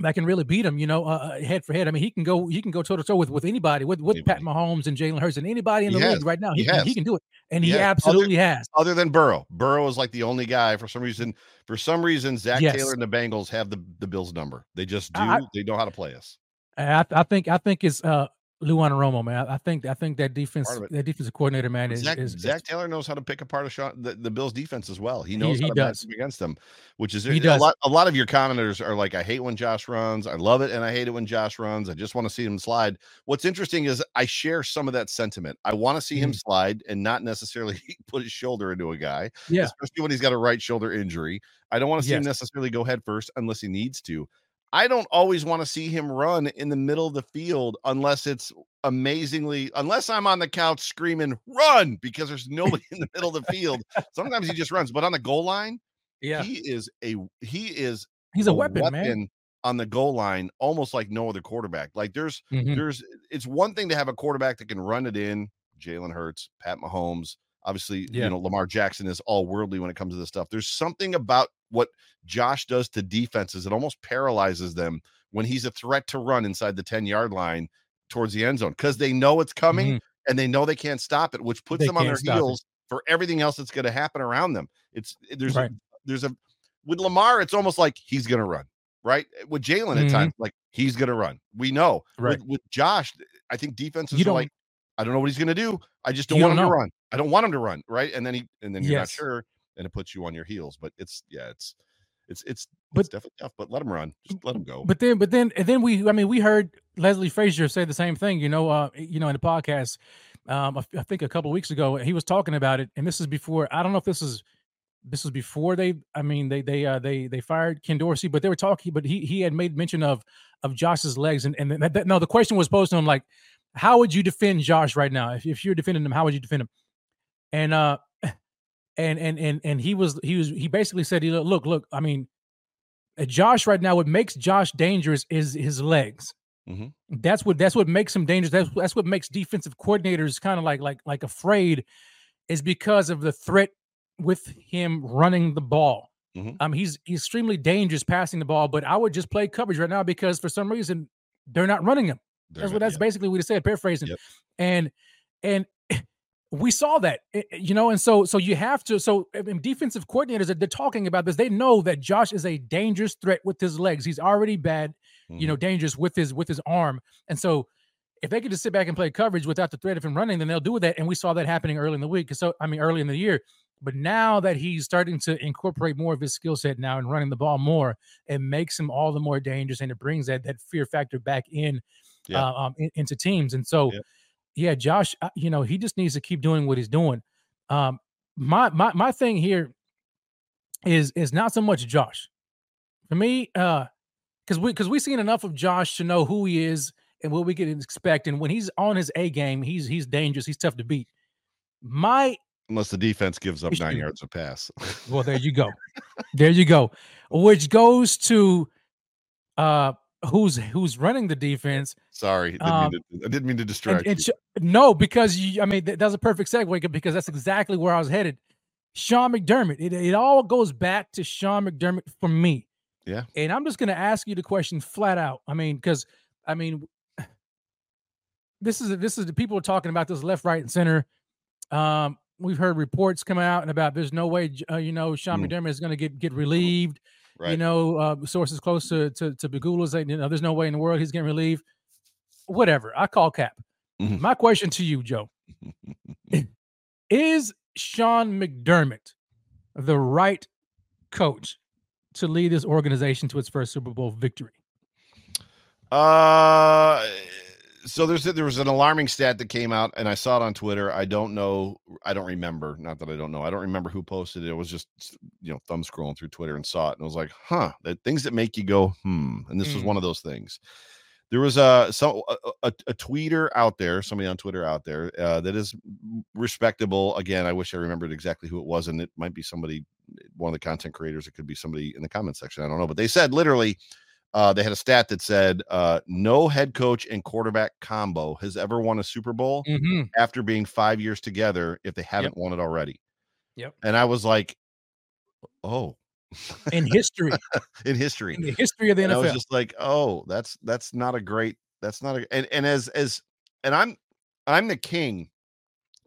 that can really beat him, you know, uh, uh head for head. I mean, he can go, he can go toe to toe with with anybody, with with Pat Mahomes and Jalen Hurts and anybody in the league right now. He, he, can, he can do it, and he, he absolutely other, has. Other than Burrow, Burrow is like the only guy for some reason. For some reason, Zac yes. Taylor and the Bengals have the the Bills number. They just do. I, they know how to play us. I, I think I think it's uh Lou Anarumo, man. I think I think that defense, that defensive coordinator, man, is Zac, is, Zac Taylor knows how to pick apart a shot the, the Bills defense as well. He knows he, he how to does. against them, which is he a does. lot. A lot of your commenters are like, I hate when Josh runs. I love it, and I hate it when Josh runs. I just want to see him slide. What's interesting is I share some of that sentiment. I want to see mm-hmm. him slide and not necessarily put his shoulder into a guy, yeah, especially when he's got a right shoulder injury. I don't want to see yes. him necessarily go head first unless he needs to. I don't always want to see him run in the middle of the field unless it's amazingly, unless I'm on the couch screaming, run, because there's nobody in the middle of the field. Sometimes he just runs, but on the goal line, yeah, he is a he is he's a, a weapon, weapon, man. On the goal line, almost like no other quarterback. Like there's mm-hmm. there's it's one thing to have a quarterback that can run it in, Jalen Hurts, Pat Mahomes, Obviously, yeah. you know, Lamar Jackson is all worldly when it comes to this stuff. There's something about what Josh does to defenses. It almost paralyzes them when he's a threat to run inside the 10 yard line towards the end zone because they know it's coming mm-hmm. and they know they can't stop it, which puts they them on their heels it. for everything else that's going to happen around them. It's there's right. a, there's a with Lamar, it's almost like he's going to run, right? With Jalen mm-hmm. at times, like he's going to run. We know. Right. With, with Josh, I think defenses you are like, I don't know what he's going to do. I just don't want him know. to run. I don't want him to run, right? And then he and then you're yes. not sure, and it puts you on your heels. But it's yeah, it's it's it's but it's definitely tough. But let him run, just let him go. But then, but then, and then we, I mean, we heard Leslie Frazier say the same thing. You know, uh, you know, in the podcast, um, I, I think a couple weeks ago, he was talking about it, and this is before. I don't know if this is this was before they i mean they they uh they they fired ken dorsey but they were talking but he he had made mention of of josh's legs and and that, that, no the question was posed to him like how would you defend josh right now if, if you're defending him how would you defend him and uh and and and and he was he was he basically said he look look i mean uh, josh right now what makes josh dangerous is his legs mm-hmm. that's what that's what makes him dangerous that's, that's what makes defensive coordinators kind of like like like afraid is because of the threat with him running the ball mm-hmm. um he's, he's extremely dangerous passing the ball but i would just play coverage right now because for some reason they're not running him they're that's what that's basically what he said paraphrasing yep. and and we saw that, eh, eh, you know, and so so you have to. So defensive coordinators they're talking about this. They know that Josh is a dangerous threat with his legs. He's already bad, mm-hmm. you know, mm-hmm. dangerous with his with his arm. And so if they could just sit back and play coverage without the threat of him running, then they'll do that. And we saw that happening early in the week. So I mean, early in the year. But now that he's starting to incorporate more of his skill set now and running the ball more, it makes him all the more dangerous, and it brings that that fear factor back in, yeah. uh, um, in, into teams. And so. Yeah yeah, Josh, uh, you know, he just needs to keep doing what he's doing. Um, my my my thing here is is not so much Josh. For me, uh, because we because we've seen enough of Josh to know who he is and what we can expect. And when he's on his A game, he's he's dangerous. He's tough to beat. My unless the defense gives up nine yards of pass. well, there you go. there you go. Which goes to uh who's who's running the defense. Sorry, didn't um, to, I didn't mean to distract and, and you. no, because you, I mean that's a perfect segue because that's exactly where I was headed. Sean McDermott. It, it all goes back to Sean McDermott for me. Yeah. And I'm just going to ask you the question flat out. I mean, because I mean, this is this is the people are talking about this left, right, and center. Um, we've heard reports come out and about there's no way uh, you know Sean mm. McDermott is going to get get relieved. Right. You know, uh, sources close to to, to Pegula say, you know, there's no way in the world he's getting relieved. Whatever. I call cap. Mm-hmm. My question to you, Joe, is Sean McDermott the right coach to lead this organization to its first Super Bowl victory? Uh so there's there was an alarming stat that came out and I saw it on Twitter. I don't know, I don't remember. Not that I don't know. I don't remember who posted it. It was just you know thumb scrolling through Twitter and saw it and I was like, huh, the things that make you go hmm. And this mm. was one of those things. There was a so a, a, tweeter out there, somebody on Twitter out there uh, that is respectable. Again, I wish I remembered exactly who it was, and it might be somebody, one of the content creators. It could be somebody in the comment section. I don't know, but they said literally, uh, they had a stat that said uh, no head coach and quarterback combo has ever won a Super Bowl mm-hmm. after being five years together if they haven't yep. won it already. Yep. And I was like, oh, in history. in history. In the history of the and NFL. I was just like, oh, that's that's not a great that's not a and, and as as and I'm I'm the king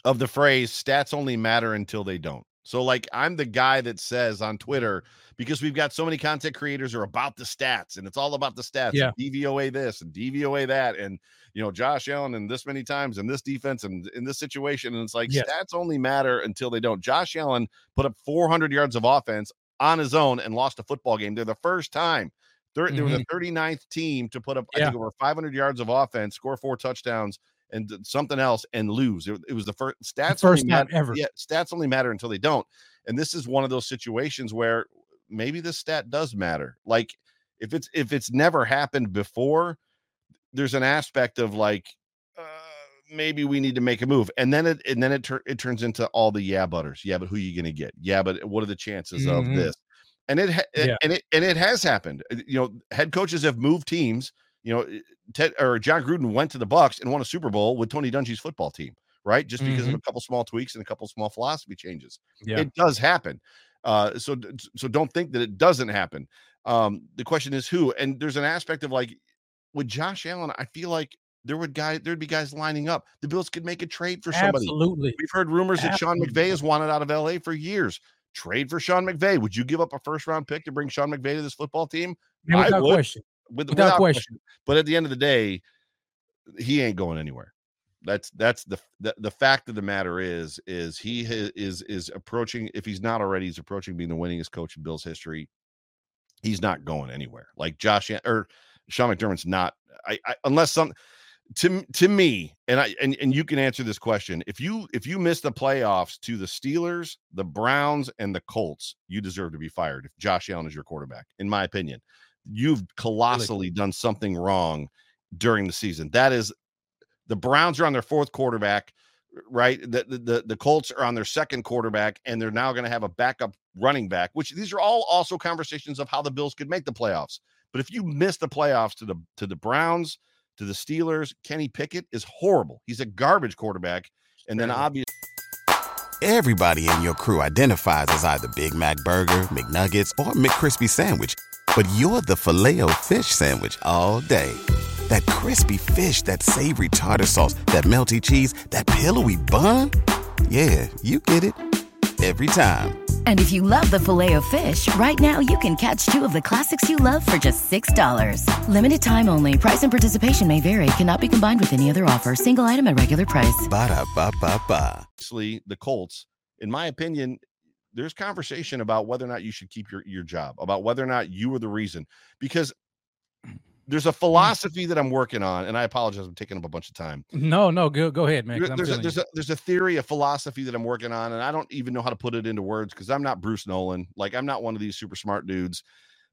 of the phrase stats only matter until they don't. So like I'm the guy that says on Twitter because we've got so many content creators are about the stats and it's all about the stats. Yeah. DVOA this and DVOA that and you know Josh Allen and this many times and this defense and in this situation and it's like yes. stats only matter until they don't. Josh Allen put up 400 yards of offense on his own and lost a football game. They're the first time. There, mm-hmm. there was a 39th team to put up, yeah. I think, over 500 yards of offense, score four touchdowns, and something else, and lose. It, it was the first stats. The first time ever. Yeah, stats only matter until they don't. And this is one of those situations where maybe this stat does matter. Like if it's if it's never happened before, there's an aspect of like. Maybe we need to make a move. And then it and then it, tur- it turns into all the yeah butters. Yeah but who are you going to get? Yeah but what are the chances mm-hmm. of this? And it ha- yeah. and it and it has happened. Uh, you know head coaches have moved teams. You know eh, ted or jon gruden went to the bucks and won a super bowl with tony dungy's football team right? Just because mm-hmm. of a couple small tweaks and a couple small philosophy changes. Yeah. it does happen. Uh so so don't think that it doesn't happen. Um the question is who? And there's an aspect of like with josh allen i feel like there would guy there'd be guys lining up. The Bills could make a trade for somebody. Absolutely. We've heard rumors Absolutely. that Sean McVay has wanted out of LA for years. Trade for Sean McVay. Would you give up a first round pick to bring Sean McVay to this football team? Yeah, without question. With, without, without question. question. But at the end of the day, he ain't going anywhere. That's that's the, the the fact of the matter is is he is is approaching if he's not already he's approaching being the winningest coach in Bills history. He's not going anywhere. Like Josh or Sean McDermott's not. I, I unless some to to me and i and, and you can answer this question if you if you miss the playoffs to the steelers the browns and the colts you deserve to be fired if josh allen is your quarterback in my opinion. You've colossally done something wrong during the season. That is the browns are on their fourth quarterback right? The the, the colts are on their second quarterback and they're now going to have a backup running back which these are all also conversations of how the bills could make the playoffs. But if you miss the playoffs to the to the browns to the Steelers. Kenny Pickett is horrible. He's a garbage quarterback. And then obviously, everybody in your crew identifies as either Big Mac Burger, McNuggets, or McCrispy Sandwich. But you're the filet fish Sandwich all day. That crispy fish, that savory tartar sauce, that melty cheese, that pillowy bun. Yeah, you get it every time. And if you love the filet of fish, right now you can catch two of the classics you love for just $6. Limited time only. Price and participation may vary. Cannot be combined with any other offer. Single item at regular price. Ba da ba ba ba. The Colts, in my opinion, there's conversation about whether or not you should keep your, your job, about whether or not you were the reason. Because there's a philosophy that I'm working on, and I apologize, I'm taking up a bunch of time. No, no, go go ahead, man. There, there's a, there's a there's a theory, a philosophy that I'm working on, and I don't even know how to put it into words because I'm not Bruce Nolan. Like I'm not one of these super smart dudes.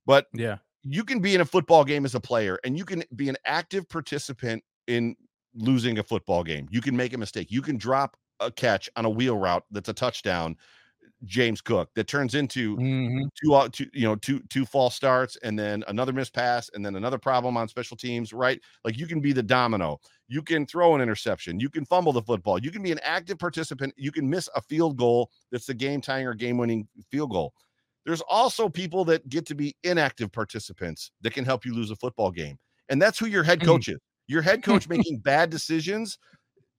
But yeah, you can be in a football game as a player, and you can be an active participant in losing a football game. You can make a mistake. You can drop a catch on a wheel route that's a touchdown James Cook that turns into mm-hmm. two, two, you know, two two false starts and then another missed pass and then another problem on special teams, right? Like you can be the domino. You can throw an interception. You can fumble the football. You can be an active participant. You can miss a field goal that's the game tying or game winning field goal. There's also people that get to be inactive participants that can help you lose a football game. And that's who your head mm. coach is. Your head coach making bad decisions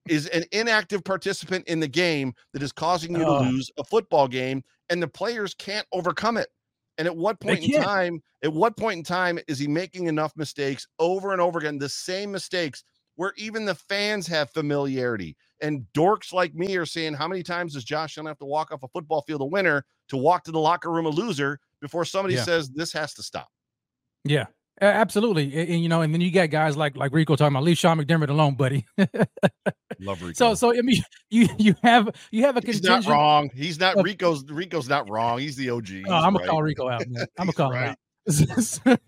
is an inactive participant in the game that is causing you to ah. lose a football game and the players can't overcome it. And at what point in time at what point in time is he making enough mistakes over and over again the same mistakes where even the fans have familiarity? And dorks like me are saying how many times does josh Allen have to walk off a football field a winner to walk to the locker room a loser before somebody Yeah. says this has to stop? Yeah, absolutely. And, and, you know, and then you got guys like like Rico talking about leave Sean McDermott alone, buddy. love Rico. so so I mean, you you have you have a he's not wrong he's not of- rico's rico's not wrong he's the og He's Oh, I'm gonna right. call Rico out, man. I'm gonna call right. him out.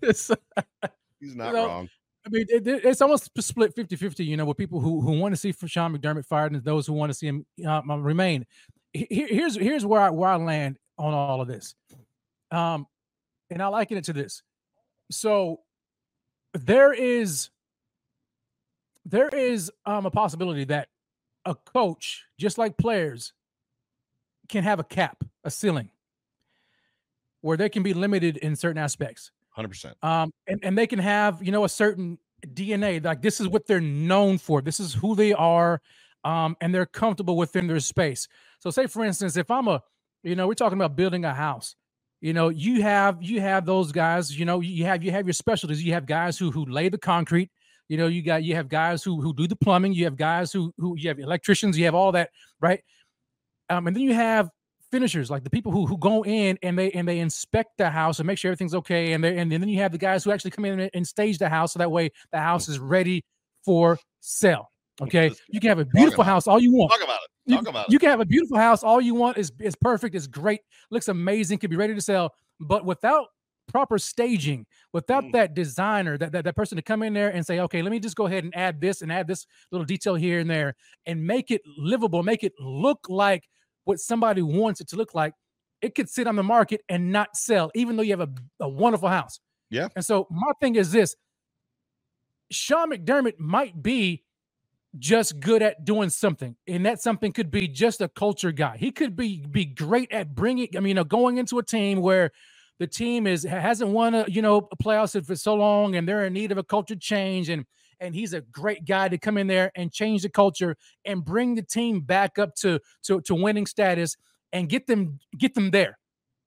He's not So- wrong I mean, it, it's almost split 50 50, you know, with people who, who want to see Sean McDermott fired and those who want to see him uh, remain. Here, here's here's where I, where I land on all of this. Um, and I liken it to this. So there is there is um, a possibility that a coach, just like players, can have a cap, a ceiling, where they can be limited in certain aspects. Hundred percent. Um, and and they can have you know a certain DNA. Like this is what they're known for. This is who they are, um, and they're comfortable within their space. So, say for instance, if I'm a, you know, we're talking about building a house. You know, you have you have those guys. You know, you have you have your specialties. You have guys who who lay the concrete. You know, you got you have guys who who do the plumbing. You have guys who who you have electricians. You have all that, right? Um, and then you have finishers, like the people who who go in and they and they inspect the house and make sure everything's okay. And they and, then you have the guys who actually come in and, and stage the house so that way the house is ready for sale. Okay, you can have a beautiful house all you want. Talk about it. You, about you can have a beautiful house. All you want is is perfect, is great, looks amazing, can be ready to sell, but without proper staging, without Mm. that designer, that, that that person to come in there and say, okay, let me just go ahead and add this and add this little detail here and there and make it livable, make it look like what somebody wants it to look like, it could sit on the market and not sell, even though you have a, a wonderful house. Yeah. And so my thing is this. Sean McDermott might be just good at doing something, and that something could be just a culture guy. He could be be great at bringing. I mean, you know, going into a team where the team is hasn't won a you know a playoffs for so long, and they're in need of a culture change, and and he's a great guy to come in there and change the culture and bring the team back up to to to winning status and get them get them there.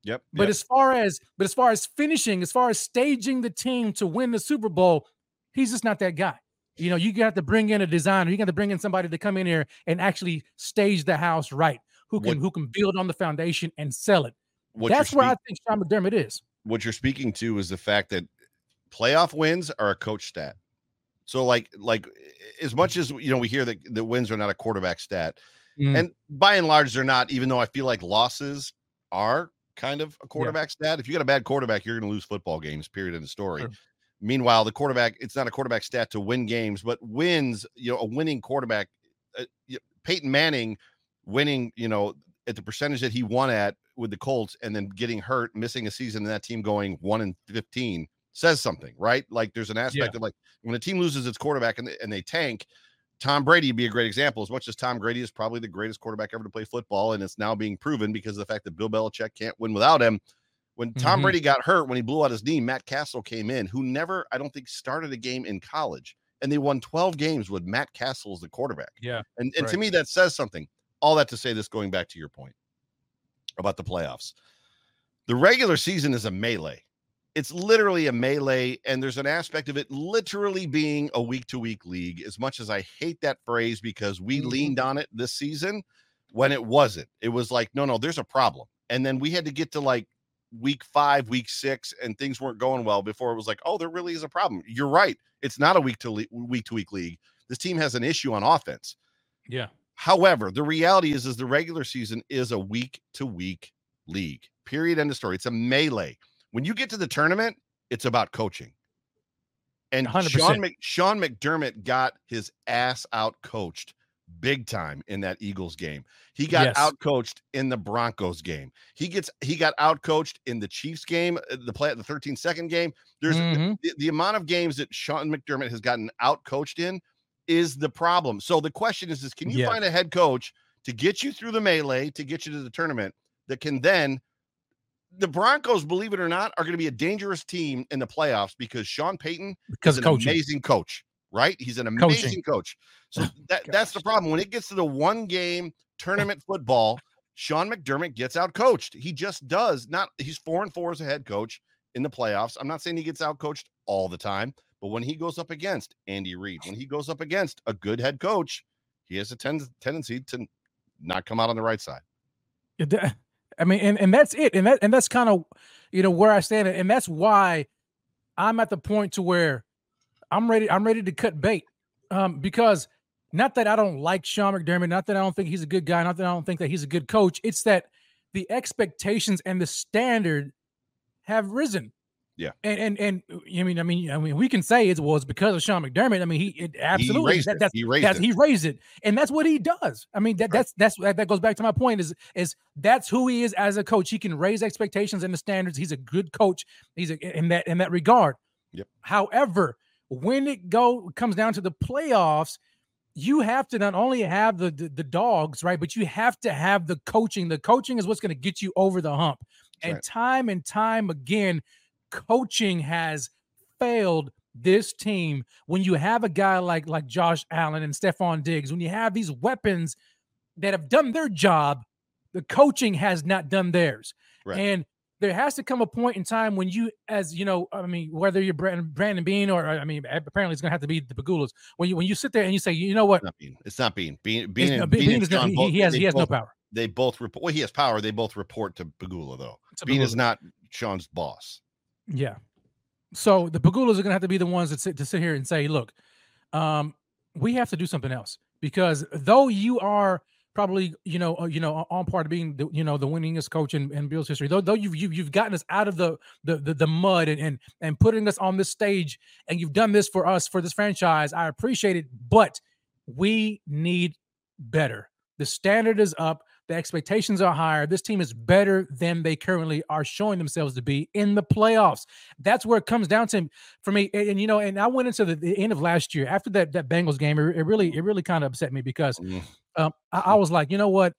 Yep. But yep. as far as but as far as finishing, as far as staging the team to win the Super Bowl, he's just not that guy. You know, you got to bring in a designer. You got to bring in somebody to come in here and actually stage the house right. Who can What- who can build on the foundation and sell it. That's where I think Sean McDermott is. what you're speaking to is the fact that playoff wins are a coach stat. So like like as much as you know we hear that the wins are not a quarterback stat, Mm. and by and large they're not. Even though I feel like losses are kind of a quarterback stat. If you got a bad quarterback, you're going to lose football games. Period. In the story. Sure. Meanwhile, the quarterback it's not a quarterback stat to win games, but wins. You know, a winning quarterback. Uh, Peyton Manning winning. You know, at the percentage that he won at with the Colts, and then getting hurt, missing a season, and that team going one and fifteen says something, right? Like there's an aspect of like when a team loses its quarterback and they, and they tank. Tom Brady would be a great example. As much as Tom Brady is probably the greatest quarterback ever to play football, and it's now being proven because of the fact that Bill Belichick can't win without him. When Tom Mhm. Brady got hurt, when he blew out his knee, Matt Cassel came in, who never, I don't think, started a game in college, and they won 12 games with Matt Cassel as the quarterback. Yeah. And and to me, that says something. All that to say this, going back to your point about the playoffs. The regular season is a melee. It's literally a melee, and there's an aspect of it literally being a week to week league. As much as I hate that phrase because we Mhm. leaned on it this season when it wasn't. It was like, no, no, there's a problem. And then we had to get to like week five, week six, and things weren't going well before it was like, oh, there really is a problem. You're right. It's not a week to le- week to week league. This team has an issue on offense. Yeah. However, the reality is, is the regular season is a week to week league. Period. End of story. It's a melee. When you get to the tournament, it's about coaching. And 100%. Sean, Mc, Sean McDermott got his ass out coached big time in that Eagles game. He got Yes. out coached in the Broncos game. He gets he got out coached in the Chiefs game, uh, the play at the 13 second game. There's Mhm. the, the amount of games that Sean McDermott has gotten out coached in is the problem. So the question is, is can you Yeah. find a head coach to get you through the melee to get you to the tournament that can then the Broncos, believe it or not, are going to be a dangerous team in the playoffs because Sean Payton Because is an coaching. amazing coach, right? He's an Coaching. amazing coach. So that, that's the problem. When it gets to the one game tournament football, Sean McDermott gets out coached. He just does. Not he's four and four as a head coach in the playoffs. I'm not saying he gets out coached all the time, but when he goes up against Andy Reid, when he goes up against a good head coach, he has a ten- tendency to not come out on the right side. I mean, and, and that's it. And that and that's kind of you know where I stand. And that's why I'm at the point to where I'm ready, I'm ready to cut bait. Um, because not that I don't like Sean McDermott, not that I don't think he's a good guy, not that I don't think that he's a good coach. It's that the expectations and the standard have risen. Yeah. And and and I mean, I mean, I mean, we can say it was because of Sean McDermott. I mean, he it, absolutely raised that, it. that's He raised that's, it. he raised it, and that's what he does. I mean, that Right. that's that's that, that goes back to my point is is that's who he is as a coach. He can raise expectations and the standards. He's a good coach. He's a, in that in that regard. Yep. However, when it go comes down to the playoffs, you have to not only have the, the the dogs right, but you have to have the coaching. The coaching is what's going to get you over the hump. And right. time and time again, coaching has failed this team when you have a guy like like Josh Allen and Stefon Diggs, when you have these weapons that have done their job, the coaching has not done theirs. Right. And there has to come a point in time when you, as you know, I mean, whether you're Brandon, Brandon Beane or I mean, apparently it's going to have to be the Pegulas. When you when you sit there and you say, you know what, It's not Beane. It's not Beane. Beane, Beane, and, Beane- Beane Beane is not- he- both- he has he has no power. They both report. Well, he has power. They both report to Pegula, though. To Beane is not Sean's boss. Yeah. So the Pegulas are going to have to be the ones that sit to sit here and say, look, um, we have to do something else because though you are probably you know uh, you know on part of being the, you know the winningest coach in, in Bills history, though though you've, you've gotten us out of the the the, the mud and, and and putting us on this stage and you've done this for us for this franchise, I appreciate it, but we need better. The standard is up. The expectations are higher. This team is better than they currently are showing themselves to be in the playoffs. That's where it comes down to for me. And, and, you know, and I went into the, the end of last year after that that Bengals game. It, it really it really kind of upset me because Mm. Um, I, I was like, you know what?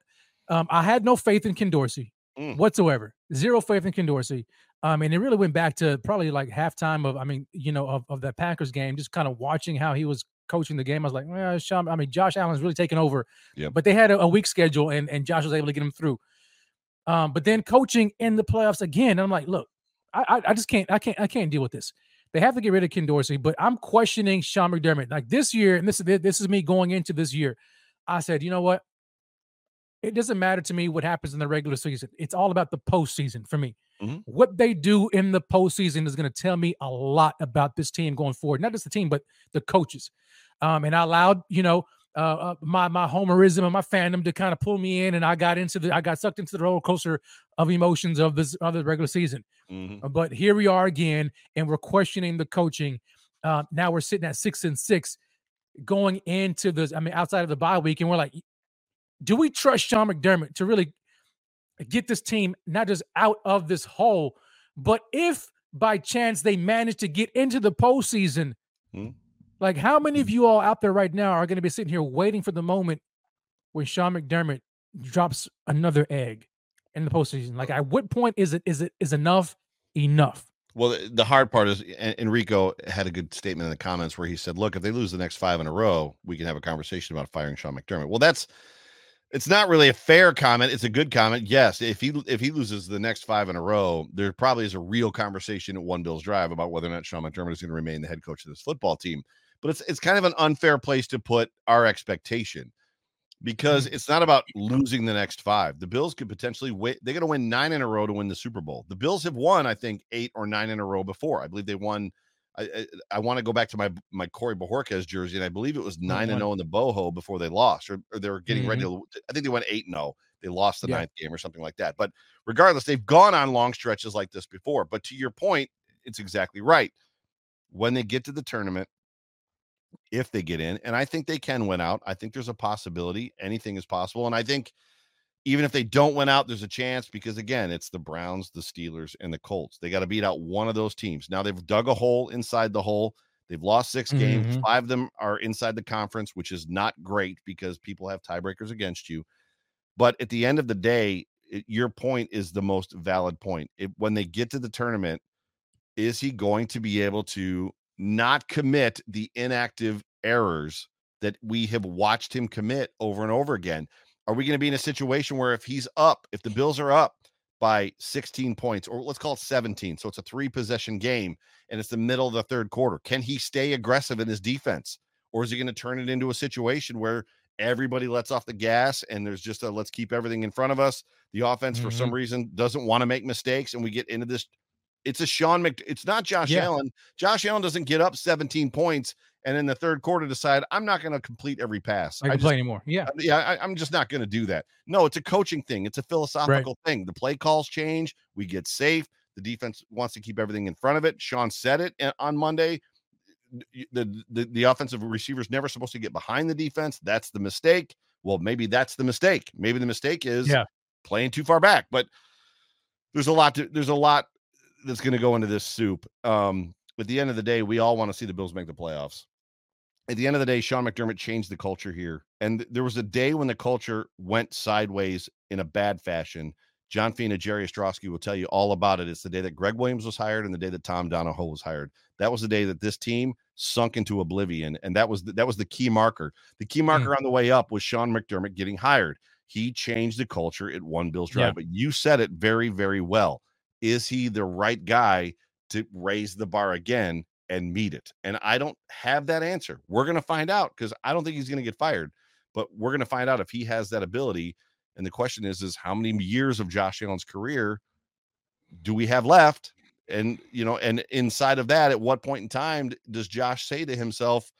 Um, I had no faith in Ken Dorsey Mm. whatsoever. Zero faith in Ken Dorsey. Um, and it really went back to probably like halftime of, I mean, you know, of, of that Packers game, just kind of watching how he was coaching the game. I was like, well, Sean, I mean, Josh Allen's really taking over. Yep. But they had a, a weak schedule and, and Josh was able to get him through. Um, but then coaching in the playoffs again, I'm like, look, I, I, I just can't, I can't, I can't deal with this. They have to get rid of Ken Dorsey, but I'm questioning Sean McDermott. Like this year, and this is this is me going into this year. I said, you know what? It doesn't matter to me what happens in the regular season. It's all about the postseason for me. Mhm. What they do in the postseason is going to tell me a lot about this team going forward. Not just the team, but the coaches. Um, and I allowed, you know, uh, uh, my my homerism and my fandom to kind of pull me in, and I got into the I got sucked into the roller coaster of emotions of this of the regular season. Mhm. Uh, But here we are again, and we're questioning the coaching. Uh, now we're sitting at six and six, going into this. I mean, outside of the bye week, and we're like, do we trust Sean McDermott to really get this team not just out of this hole, but if by chance they manage to get into the postseason, Hmm. like how many of you all out there right now are going to be sitting here waiting for the moment when Sean McDermott drops another egg in the postseason? Like, at what point is it is it is enough enough? Well, the- hard part is Enrico had a good statement in the comments where he said, "Look, if they lose the next five in a row, we can have a conversation about firing Sean McDermott." Well, that's it's not really a fair comment. It's a good comment. Yes, if he if he loses the next five in a row, there probably is a real conversation at One Bills Drive about whether or not Sean McDermott is going to remain the head coach of this football team. But it's it's kind of an unfair place to put our expectation because mm. it's not about losing the next five. The Bills could potentially win. They're going to win nine in a row to win the Super Bowl. The Bills have won, I think, eight or nine in a row before. I believe they won. I I, I want to go back to my my Corey Bajorquez jersey, and I believe it was oh, nine and zero oh in the boho before they lost, or, or they were getting ready mm-hmm. to. I think they went eight and zero. They lost the Yeah. ninth game or something like that. But regardless, they've gone on long stretches like this before. But to your point, it's exactly right. When they get to the tournament, if they get in, and I think they can win out. I think there's a possibility. Anything is possible. And I think even if they don't win out, there's a chance because again, it's the Browns, the Steelers, and the Colts. They got to beat out one of those teams. Now they've dug a hole inside the hole. They've lost 6 games. Mhm. Five of them are inside the conference, which is not great because people have tiebreakers against you. But at the end of the day, it, your point is the most valid point. It, when they get to the tournament, is he going to be able to not commit the inactive errors that we have watched him commit over and over again? Are we going to be in a situation where if he's up, if the Bills are up by 16 points, or let's call it 17, so it's a three possession game and it's the middle of the third quarter, can he stay aggressive in his defense? Or is he going to turn it into a situation where everybody lets off the gas and there's just a let's keep everything in front of us? The offense, for some mm-hmm. reason, doesn't want to make mistakes, and we get into this. It's a Sean Mc. It's not Josh Yeah. Allen. Josh Allen doesn't get up 17 points and in the third quarter decide I'm not going to complete every pass. I can just- play anymore. Yeah. yeah, I, I'm just not going to do that. No, it's a coaching thing. It's a philosophical thing. The play calls change. We get safe. The The defense wants to keep everything in front of it. Sean said it eh, on Monday. The, the the offensive receivers never supposed to get behind the defense. That's the mistake. Well, maybe that's the mistake. Maybe the mistake is Yeah. playing too far back. But there's a lot to there's a lot that's going to go into this soup. Um, at the end of the day, we all want to see the Bills make the playoffs. At the end of the day, Sean McDermott changed the culture here. And th- there was a day when the culture went sideways in a bad fashion. John Fina, Jerry Ostroski will tell you all about it. It's the day that Gregg Williams was hired and the day that Tom Donahoe was hired. That was the day that this team sunk into oblivion. And that was the, that was the key marker. The key marker on the way up was Sean McDermott getting hired. He changed the culture at one Bills drive. Yeah. But you said it very, very well. Is he the right guy to raise the bar again and meet it? And I don't have that answer. We're going to find out because I don't think he's going to get fired, but we're going to find out if he has that ability. And the question is, is how many years of Josh Allen's career do we have left? And you know, and inside of that, at what point in time does Josh say to himself,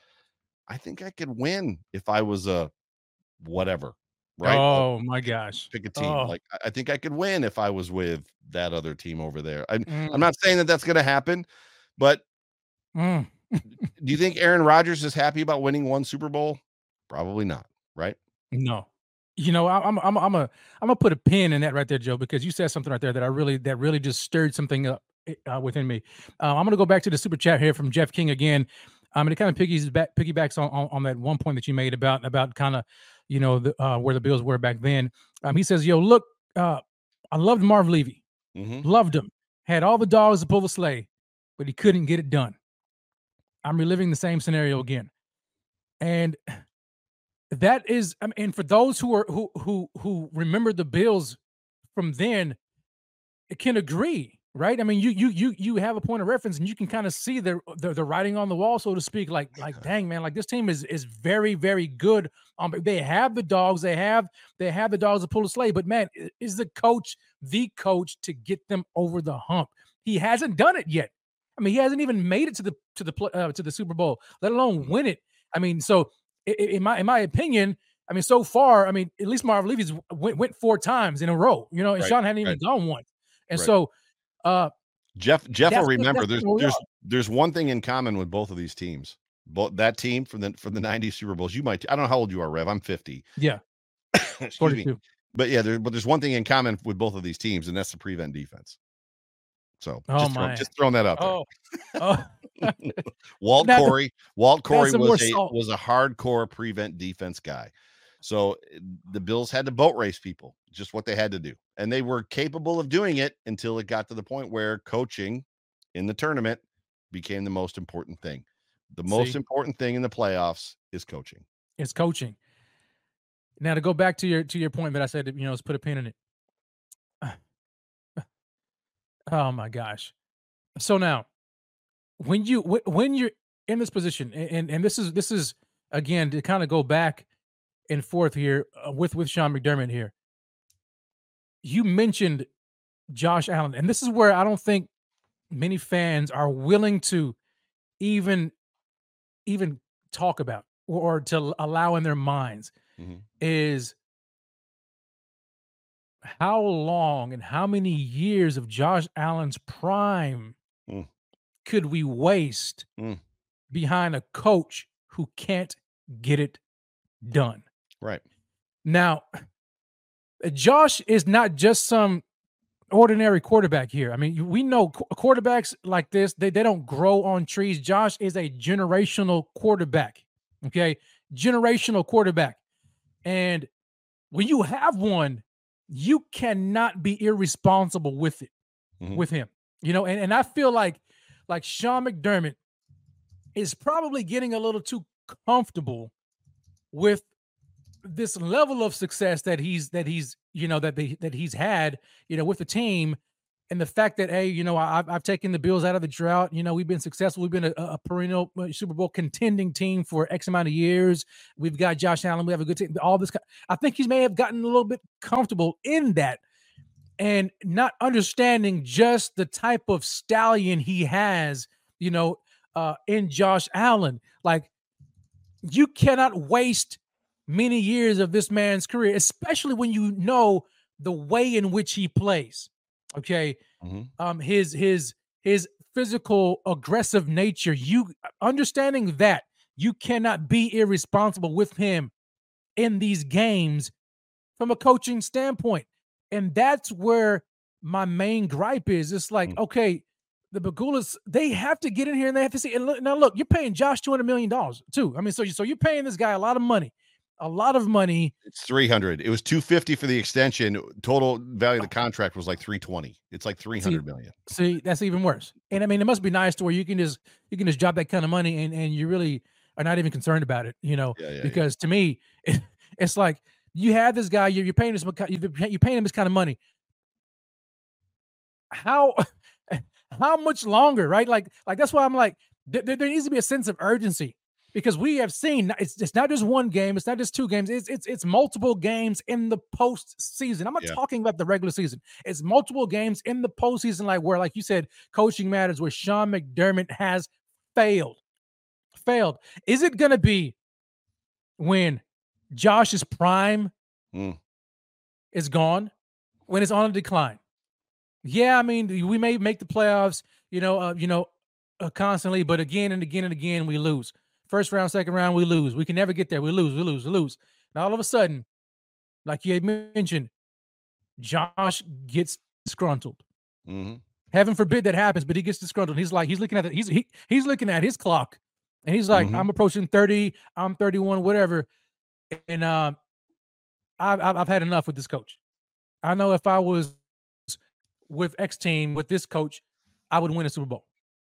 I think I could win if I was a whatever, right? Oh my gosh. pick a team. Oh. Like I- think I could win if I was with that other team over there. I, Mm, I'm not saying that that's going to happen, but mm. do you think Aaron Rodgers is happy about winning one Super Bowl? Probably not, right? No. You know, I'm I'm I'm a I'm gonna put a pin in that right there, Joe, because you said something right there that I really that really just stirred something up uh, within me. Uh, I'm gonna go back to the super chat here from Jeff King again. Um, and it kind of piggies back piggybacks on, on on that one point that you made about about kind of you know the uh, where the Bills were back then. Um, he says, "Yo, look, uh, I loved Marv Levy, Mm-hmm. loved him, had all the dogs to pull the sleigh, but he couldn't get it done. I'm reliving the same scenario again, and that is, I mean, and for those who are who who who remember the Bills from then, it can agree, right? I mean, you you you you have a point of reference, and you can kind of see the, the the writing on the wall, so to speak. Like like, dang man, like this team is is very very good. Um, they have the dogs, they have they have the dogs to pull the sleigh, but man, is the coach the coach to get them over the hump? He hasn't done it yet. I mean, he hasn't even made it to the to the uh, to the Super Bowl, let alone win it. I mean, so in my in my opinion, I mean, so far, I mean, at least Marv Levy's went, went four times in a row, you know, and Right, Sean hadn't even right. gone once. And Right. so, uh, Jeff Jeff will remember there's there's there's one thing in common with both of these teams. Both that team from the from the 90s Super Bowls. You might I don't know how old you are, Rev. I'm 50. yeah, Excuse me. 42. But yeah, there, but there's one thing in common with both of these teams, and that's the prevent defense. So Oh, just, throw- just throwing that out there. Oh, oh, Walt Corey, Walt Corey was a salt. was a hardcore prevent defense guy. So eh, the Bills had to boat race people, just what they had to do. And they were capable of doing it until it got to the point where coaching in the tournament became the most important thing. The most important thing in the playoffs is coaching. it's coaching. Now to go back to your to your point that I said, you know, let's put a pin in it. Oh my gosh. So now, when you when you're in this position, and and this is this is again to kind of go back and forth here uh, with with Sean McDermott here. You mentioned Josh Allen, and this is where I don't think many fans are willing to even even talk about or, or to allow in their minds Mhm. is how long and how many years of Josh Allen's prime Mm. could we waste Mm. behind a coach who can't get it done? Right. Now, Josh is not just some ordinary quarterback here. I mean, we know quarterbacks like this, they, they don't grow on trees. Josh is a generational quarterback. Okay. Generational quarterback. And when you have one, you cannot be irresponsible with it, Mhm. with him. You know, and, and I feel like like Sean McDermott is probably getting a little too comfortable with this level of success that he's that he's you know that they, that he's had you know with the team and the fact that hey you know I've, I've taken the Bills out of the drought you know we've been successful we've been a, a perennial uh, Super Bowl contending team for X amount of years we've got Josh Allen we have a good team all this I think he may have gotten a little bit comfortable in that and not understanding just the type of stallion he has you know uh in Josh Allen like you cannot waste many years of this man's career, especially when you know the way in which he plays. Okay. mm-hmm. um, his his his physical aggressive nature. You understanding that you cannot be irresponsible with him in these games from a coaching standpoint. And that's where my main gripe is. It's like, mm-hmm. okay, the Pegulas, they have to get in here and they have to see. And look, now, look, you're paying Josh two hundred million dollars too. I mean, so you so you're paying this guy a lot of money, a lot of money. It's three hundred. It was two fifty for the extension. Total value of the oh. contract was like three twenty. It's like three hundred million. See, that's even worse. And I mean, it must be nice to where you can just you can just drop that kind of money and and you really are not even concerned about it. You know, yeah, yeah, because yeah. to me, it, it's like you have this guy, you're, you're paying this, you're paying him this kind of money. How how much longer, right? Like, like that's why I'm like, there, there needs to be a sense of urgency because we have seen it's, it's not just one game, it's not just two games, it's it's it's multiple games in the postseason. I'm not yeah. talking about the regular season. It's multiple games in the postseason, like where, like you said, coaching matters, where Sean McDermott has failed. Failed. Is it gonna be when Josh's prime mm. is gone, when it's on a decline? Yeah, I mean, we may make the playoffs, you know, uh, you know, uh, constantly, but again and again and again we lose. First round, second round, we lose. We can never get there. We lose, we lose, we lose. And all of a sudden, like you had mentioned, Josh gets disgruntled. Mm-hmm. Heaven forbid that happens, but he gets disgruntled. He's like, he's looking at it. He's he, he's looking at his clock, and he's like, mm-hmm. I'm approaching 30, I'm 31, whatever. And um, I've I've had enough with this coach. I know if I was with X team with this coach, I would win a Super Bowl.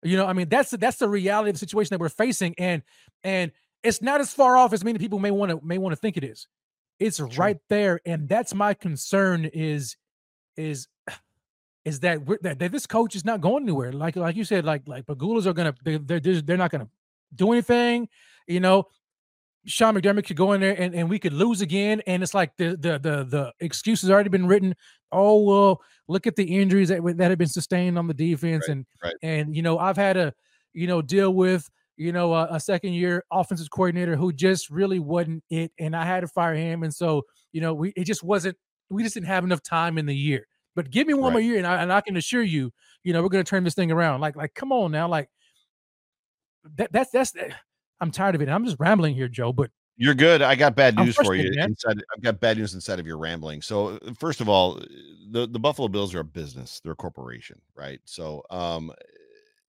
You know, I mean, that's that's the reality of the situation that we're facing, and and it's not as far off as many people may want to may want to think it is. It's True. right there, and that's my concern is is is that, that that this coach is not going anywhere. Like like you said, like like Pegulas are gonna they, they're they're not gonna do anything. You know, Sean McDermott could go in there and, and we could lose again. And it's like the the the the excuse has already been written. Oh well, look at the injuries that that have been sustained on the defense, right, and right. and you know I've had to you know deal with you know a, a, second year offensive coordinator who just really wasn't it, and I had to fire him. And so you know we it just wasn't we just didn't have enough time in the year. But give me one right. more year, and I, and I can assure you, you know, we're going to turn this thing around. Like, like, come on now, like that. That's that's I'm tired of it. I'm just rambling here, Joe, but you're good. I got bad news for you. Inside, I've got bad news inside of your rambling. So, uh, first of all, the, the Buffalo Bills are a business, they're a corporation, right? So, um,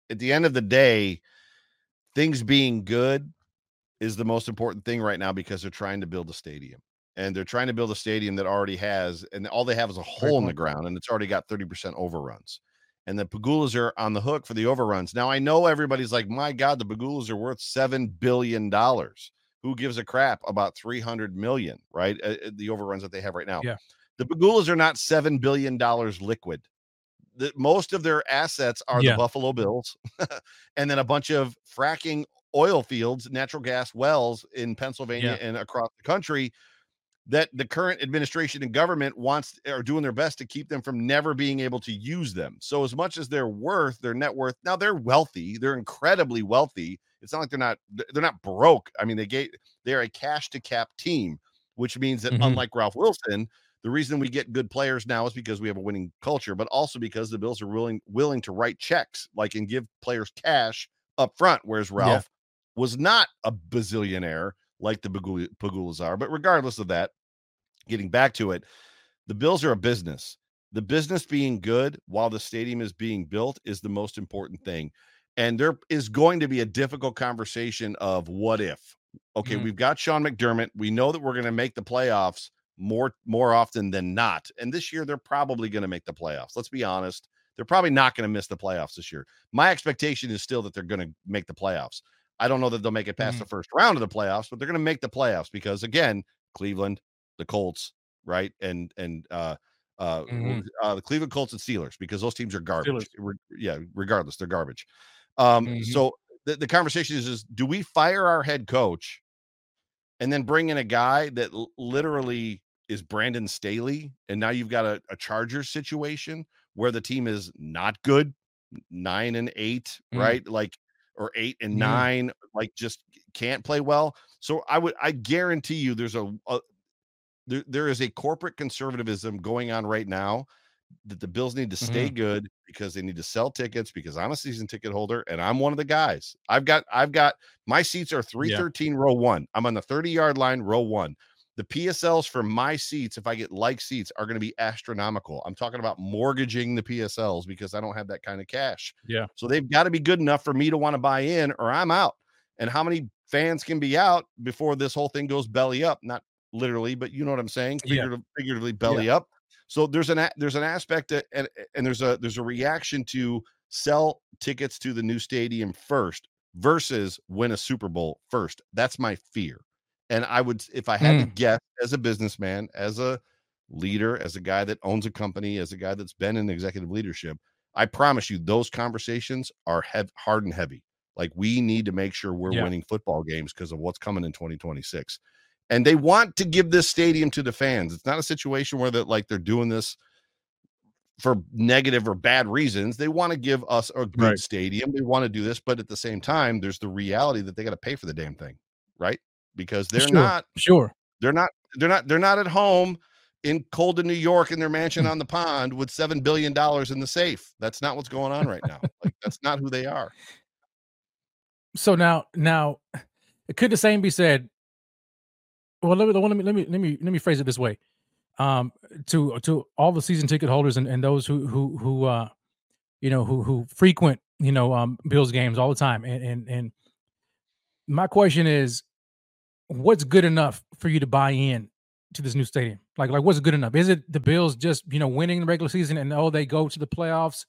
at the end of the day, things being good is the most important thing right now because they're trying to build a stadium and they're trying to build a stadium that already has, and all they have is a hole in the ground and it's already got 30% overruns and the Pegulas are on the hook for the overruns. Now I know everybody's like, my God, the Pegulas are worth seven billion dollars. Who gives a crap about three hundred million? Right, uh, uh, the overruns that they have right now. Yeah, the Pegulas are not seven billion dollars liquid. The, most of their assets are yeah. the Buffalo Bills, and then a bunch of fracking oil fields, natural gas wells in Pennsylvania yeah. and across the country that the current administration and government wants are doing their best to keep them from never being able to use them. So as much as they're worth, their net worth, now they're wealthy, they're incredibly wealthy. It's not like they're not they're not broke. I mean, they get they're a cash to cap team, which means that mm-hmm. unlike Ralph Wilson, the reason we get good players now is because we have a winning culture, but also because the Bills are willing willing to write checks, like and give players cash up front, whereas Ralph yeah. was not a bazillionaire like the Pegulas are. But regardless of that, getting back to it, the Bills are a business. The business being good while the stadium is being built is the most important thing. And there is going to be a difficult conversation of what if. Okay, mm-hmm. we've got Sean McDermott. We know that we're going to make the playoffs more more often than not. And this year they're probably going to make the playoffs. Let's be honest. They're probably not going to miss the playoffs this year. My expectation is still that they're going to make the playoffs. I don't know that they'll make it past mm-hmm. the first round of the playoffs, but they're going to make the playoffs because again, Cleveland, the Colts, right? And and uh uh, mm-hmm. uh the Cleveland Colts and Steelers because those teams are garbage. Re- yeah, regardless, they're garbage. Um mm-hmm. so the, the conversation is is do we fire our head coach and then bring in a guy that l- literally is Brandon Staley and now you've got a, a Chargers situation where the team is not good, 9 and 8, mm-hmm. right? Like or 8 and mm-hmm. 9 like just can't play well. So I would I guarantee you there's a, a there, there is a corporate conservatism going on right now that the Bills need to stay Mhm. good because they need to sell tickets because I'm a season ticket holder and I'm one of the guys. I've got I've got my seats are 313 row 1. I'm on the 30-yard line row 1. The PSLs for my seats if I get like seats are going to be astronomical. I'm talking about mortgaging the PSLs because I don't have that kind of cash. Yeah. So they've got to be good enough for me to want to buy in or I'm out. And how many fans can be out before this whole thing goes belly up? Not literally, but you know what I'm saying? Yeah. Figuratively belly up. So there's an there's an aspect that, and and there's a there's a reaction to sell tickets to the new stadium first versus win a Super Bowl first. That's my fear. And I would if I had to mm. guess as a businessman, as a leader, as a guy that owns a company, as a guy that's been in executive leadership, I promise you those conversations are hev- hard and heavy. Like we need to make sure we're Yeah. winning football games because of what's coming in 2026 and they want to give this stadium to the fans. It's not a situation where that like they're doing this for negative or bad reasons. They want to give us a good Right. stadium. They want to do this, but at the same time, there's the reality that they got to pay for the damn thing, right? Because they're sure, not sure. they're not they're not they're not at home in Colden, New York, in their mansion on the pond with seven billion dollars in the safe. That's not what's going on right now. Like that's not who they are. So now, now, it could the same be said? Well, let me let me let me let me let me phrase it this way: um, to to all the season ticket holders and, and those who who who uh, you know who who frequent you know um Bills games all the time, and and and my question is, what's good enough for you to buy in to this new stadium? Like like what's good enough? Is it the Bills just you know winning the regular season and oh they go to the playoffs?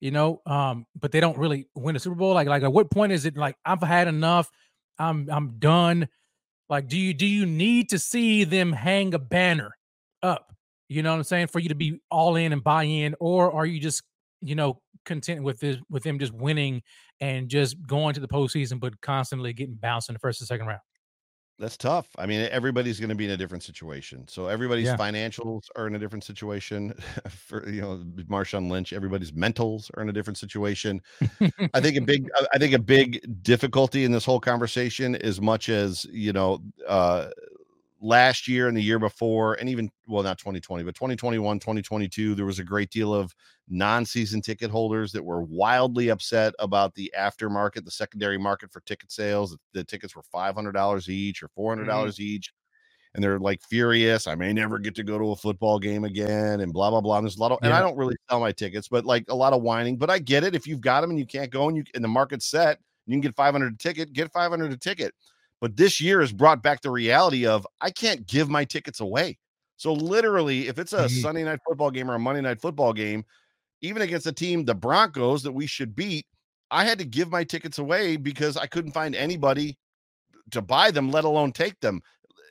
you know um but they don't really win a super bowl like like at what point is it like i've had enough i'm i'm done like do you do you need to see them hang a banner up you know what i'm saying for you to be all in and buy in? Or are you just you know content with this with them just winning and just going to the postseason but constantly getting bounced in the first and second round That's tough. I mean, everybody's going to be in a different situation. So everybody's Yeah. financials are in a different situation. For you know, Marshawn Lynch, everybody's mentals are in a different situation. I think a big, I- I think a big difficulty in this whole conversation, as much as you know, uh, last year and the year before, and even well, not 2020, but 2021, 2022, there was a great deal of non-season ticket holders that were wildly upset about the aftermarket, the secondary market for ticket sales. The tickets were $500 each or mm-hmm. $400 each. And they're like furious. I may never get to go to a football game again, and blah blah blah. And there's a lot of, and I don't really sell my tickets, but like a lot of whining. But I get it. If you've got them and you can't go, and you and the market's set, you can get 500 a ticket. Get 500 a ticket. But this year has brought back the reality of I can't give my tickets away. So literally, if it's a Mhm. Sunday night football game or a Monday night football game, even against a team, the Broncos, that we should beat, I had to give my tickets away because I couldn't find anybody to buy them, let alone take them.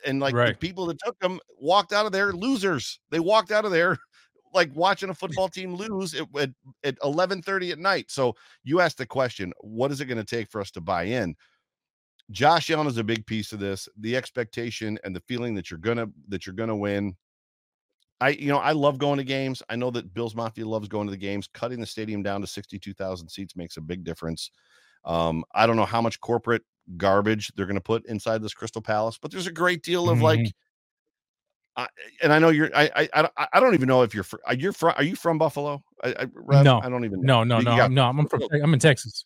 And like the people that took them walked out of there losers. They walked out of there like watching a football team lose at, at, at 11:30 at night. So you asked the question, what is it going to take for us to buy in? Josh Allen is a big piece of this. The expectation and the feeling that you're gonna that you're gonna win. I you know I love going to games. I know that Bills Mafia loves going to the games. Cutting the stadium down to 62,000 seats makes a big difference. Um, I don't know how much corporate garbage they're going to put inside this Crystal Palace, but there's a great deal of like. Mhm. I and I know you're. I I I don't- even know if you're. fr- Are you from? Are you from Buffalo? I, I, Rev? No. I don't even. know. no no You no got- I'm, no i'm from i'm in texas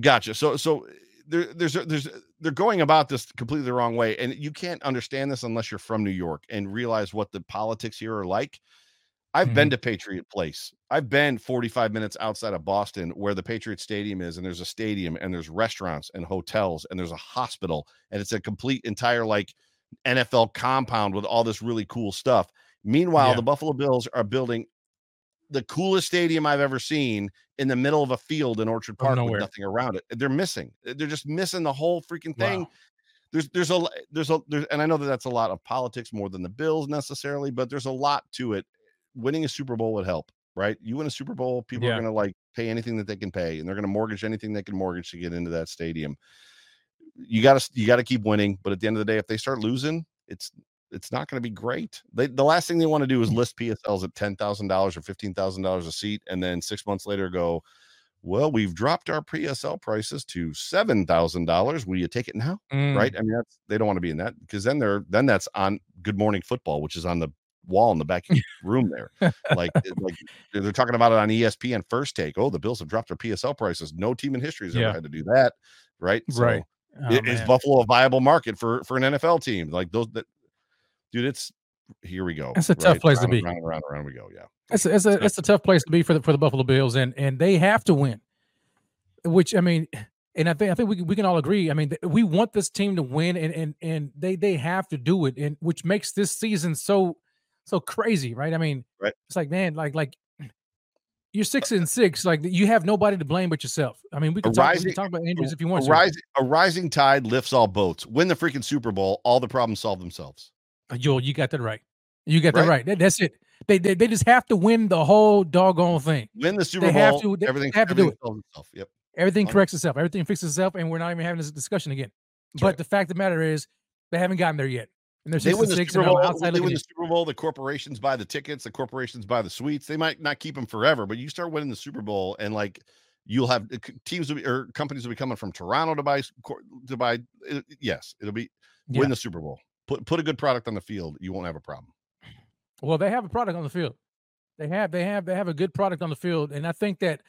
Gotcha. So so there, there's there's they're going about this completely the wrong way, and you can't understand this unless you're from New York and realize what the politics here are like. I've been mm-hmm. to Patriot Place. I've been 45 minutes outside of Boston, where the Patriot Stadium is, and there's a stadium, and there's restaurants and hotels, and there's a hospital, and it's a complete entire like NFL compound with all this really cool stuff. Meanwhile, Yeah. the Buffalo Bills are building the coolest stadium I've ever seen in the middle of a field in Orchard Park with nothing around it. They're missing. They're just missing the whole freaking thing. Wow. There's there's a there's a there's and I know that that's a lot of politics more than the Bills necessarily, but there's a lot to it. Winning a Super Bowl would help, right? You win a Super Bowl, people Yeah. are going to like pay anything that they can pay, and they're going to mortgage anything they can mortgage to get into that stadium. You got to you got to keep winning, but at the end of the day, if they start losing, it's it's not going to be great. They, the last thing they want to do is list PSLs at ten thousand dollars or fifteen thousand dollars a seat, and then six months later go, well, we've dropped our PSL prices to seven thousand dollars. Will you take it now? Mm, Right? I mean, that's they don't want to be in that because then they're then that's on Good Morning Football, which is on the wall in the back room there. Like, like they're talking about it on ESPN First Take. Oh, the Bills have dropped their PSL prices. No team in history has Yeah. ever had to do that, right? So Right. Oh, is man. Buffalo a viable market for for an NFL team? Like those that, dude. It's here we go. That's a tough place to be. and Round and round and we go. Yeah. It's a, it's a it's a tough place to be for the for the Buffalo Bills, and and they have to win. Which I mean, and I think I think we can- we can all agree. I mean, th- we want this team to win, and and and they they have to do it, and which makes this season so so crazy, right? I mean, Right. It's like man, like like you're six and six, like you have nobody to blame but yourself. I mean, we can talk, we can talk about injuries if you want A rising, a rising tide lifts all boats. Win the freaking Super Bowl, all the problems solve themselves. Yo, you got that right. You got that Right. right. That- that's it. They, they they just have to win the whole doggone thing. Win the Super They Bowl, have to- they everything, have to do everything it. itself. Yep. Everything corrects itself. Everything fixes itself, and we're not even having this discussion again. That's but right. the fact of the matter is, they haven't gotten there yet. And they're They win the six, Super Bowl. outside They win the Super Bowl. The corporations buy the tickets. The corporations buy the suites. They might not keep them forever, but you start winning the Super Bowl, and like you'll have uh, teams will be, or companies will be coming from Toronto to buy to buy. uh, Yes, it'll be Yeah. win the Super Bowl. Put put a good product on the field. You won't have a problem. Well, they have a product on the field. They have they have they have a good product on the field, and I think that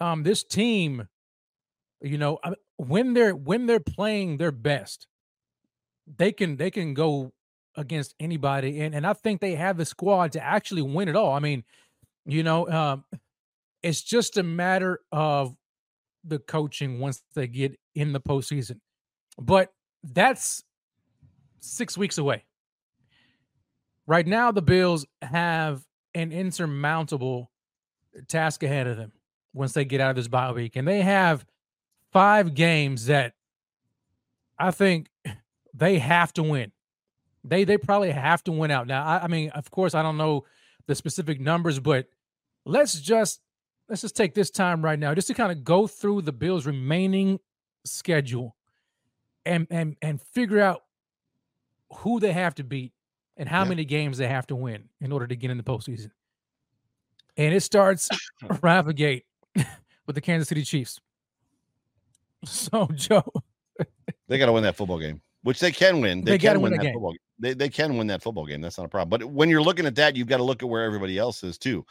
um, this team, you know, when they're when they're playing their best, they can they can go against anybody, and and I think they have the squad to actually win it all. I mean, you know, um, it's just a matter of the coaching once they get in the postseason, but that's six weeks away. Right now, the Bills have an insurmountable task ahead of them once they get out of this bye week, and they have five games that I think they have to win. They they probably have to win out. Now, I, I mean, of course, I don't know the specific numbers, but let's just let's just take this time right now just to kind of go through the Bills' remaining schedule and and and figure out who they have to beat and how Yeah. many games they have to win in order to get in the postseason. And it starts right the gate with the Kansas City Chiefs. So, Joe, They got to win that football game, which they can win. They, They can win win that game. football game. They, they can win that football game. That's not a problem. But when you're looking at that, you've got to look at where everybody else is too.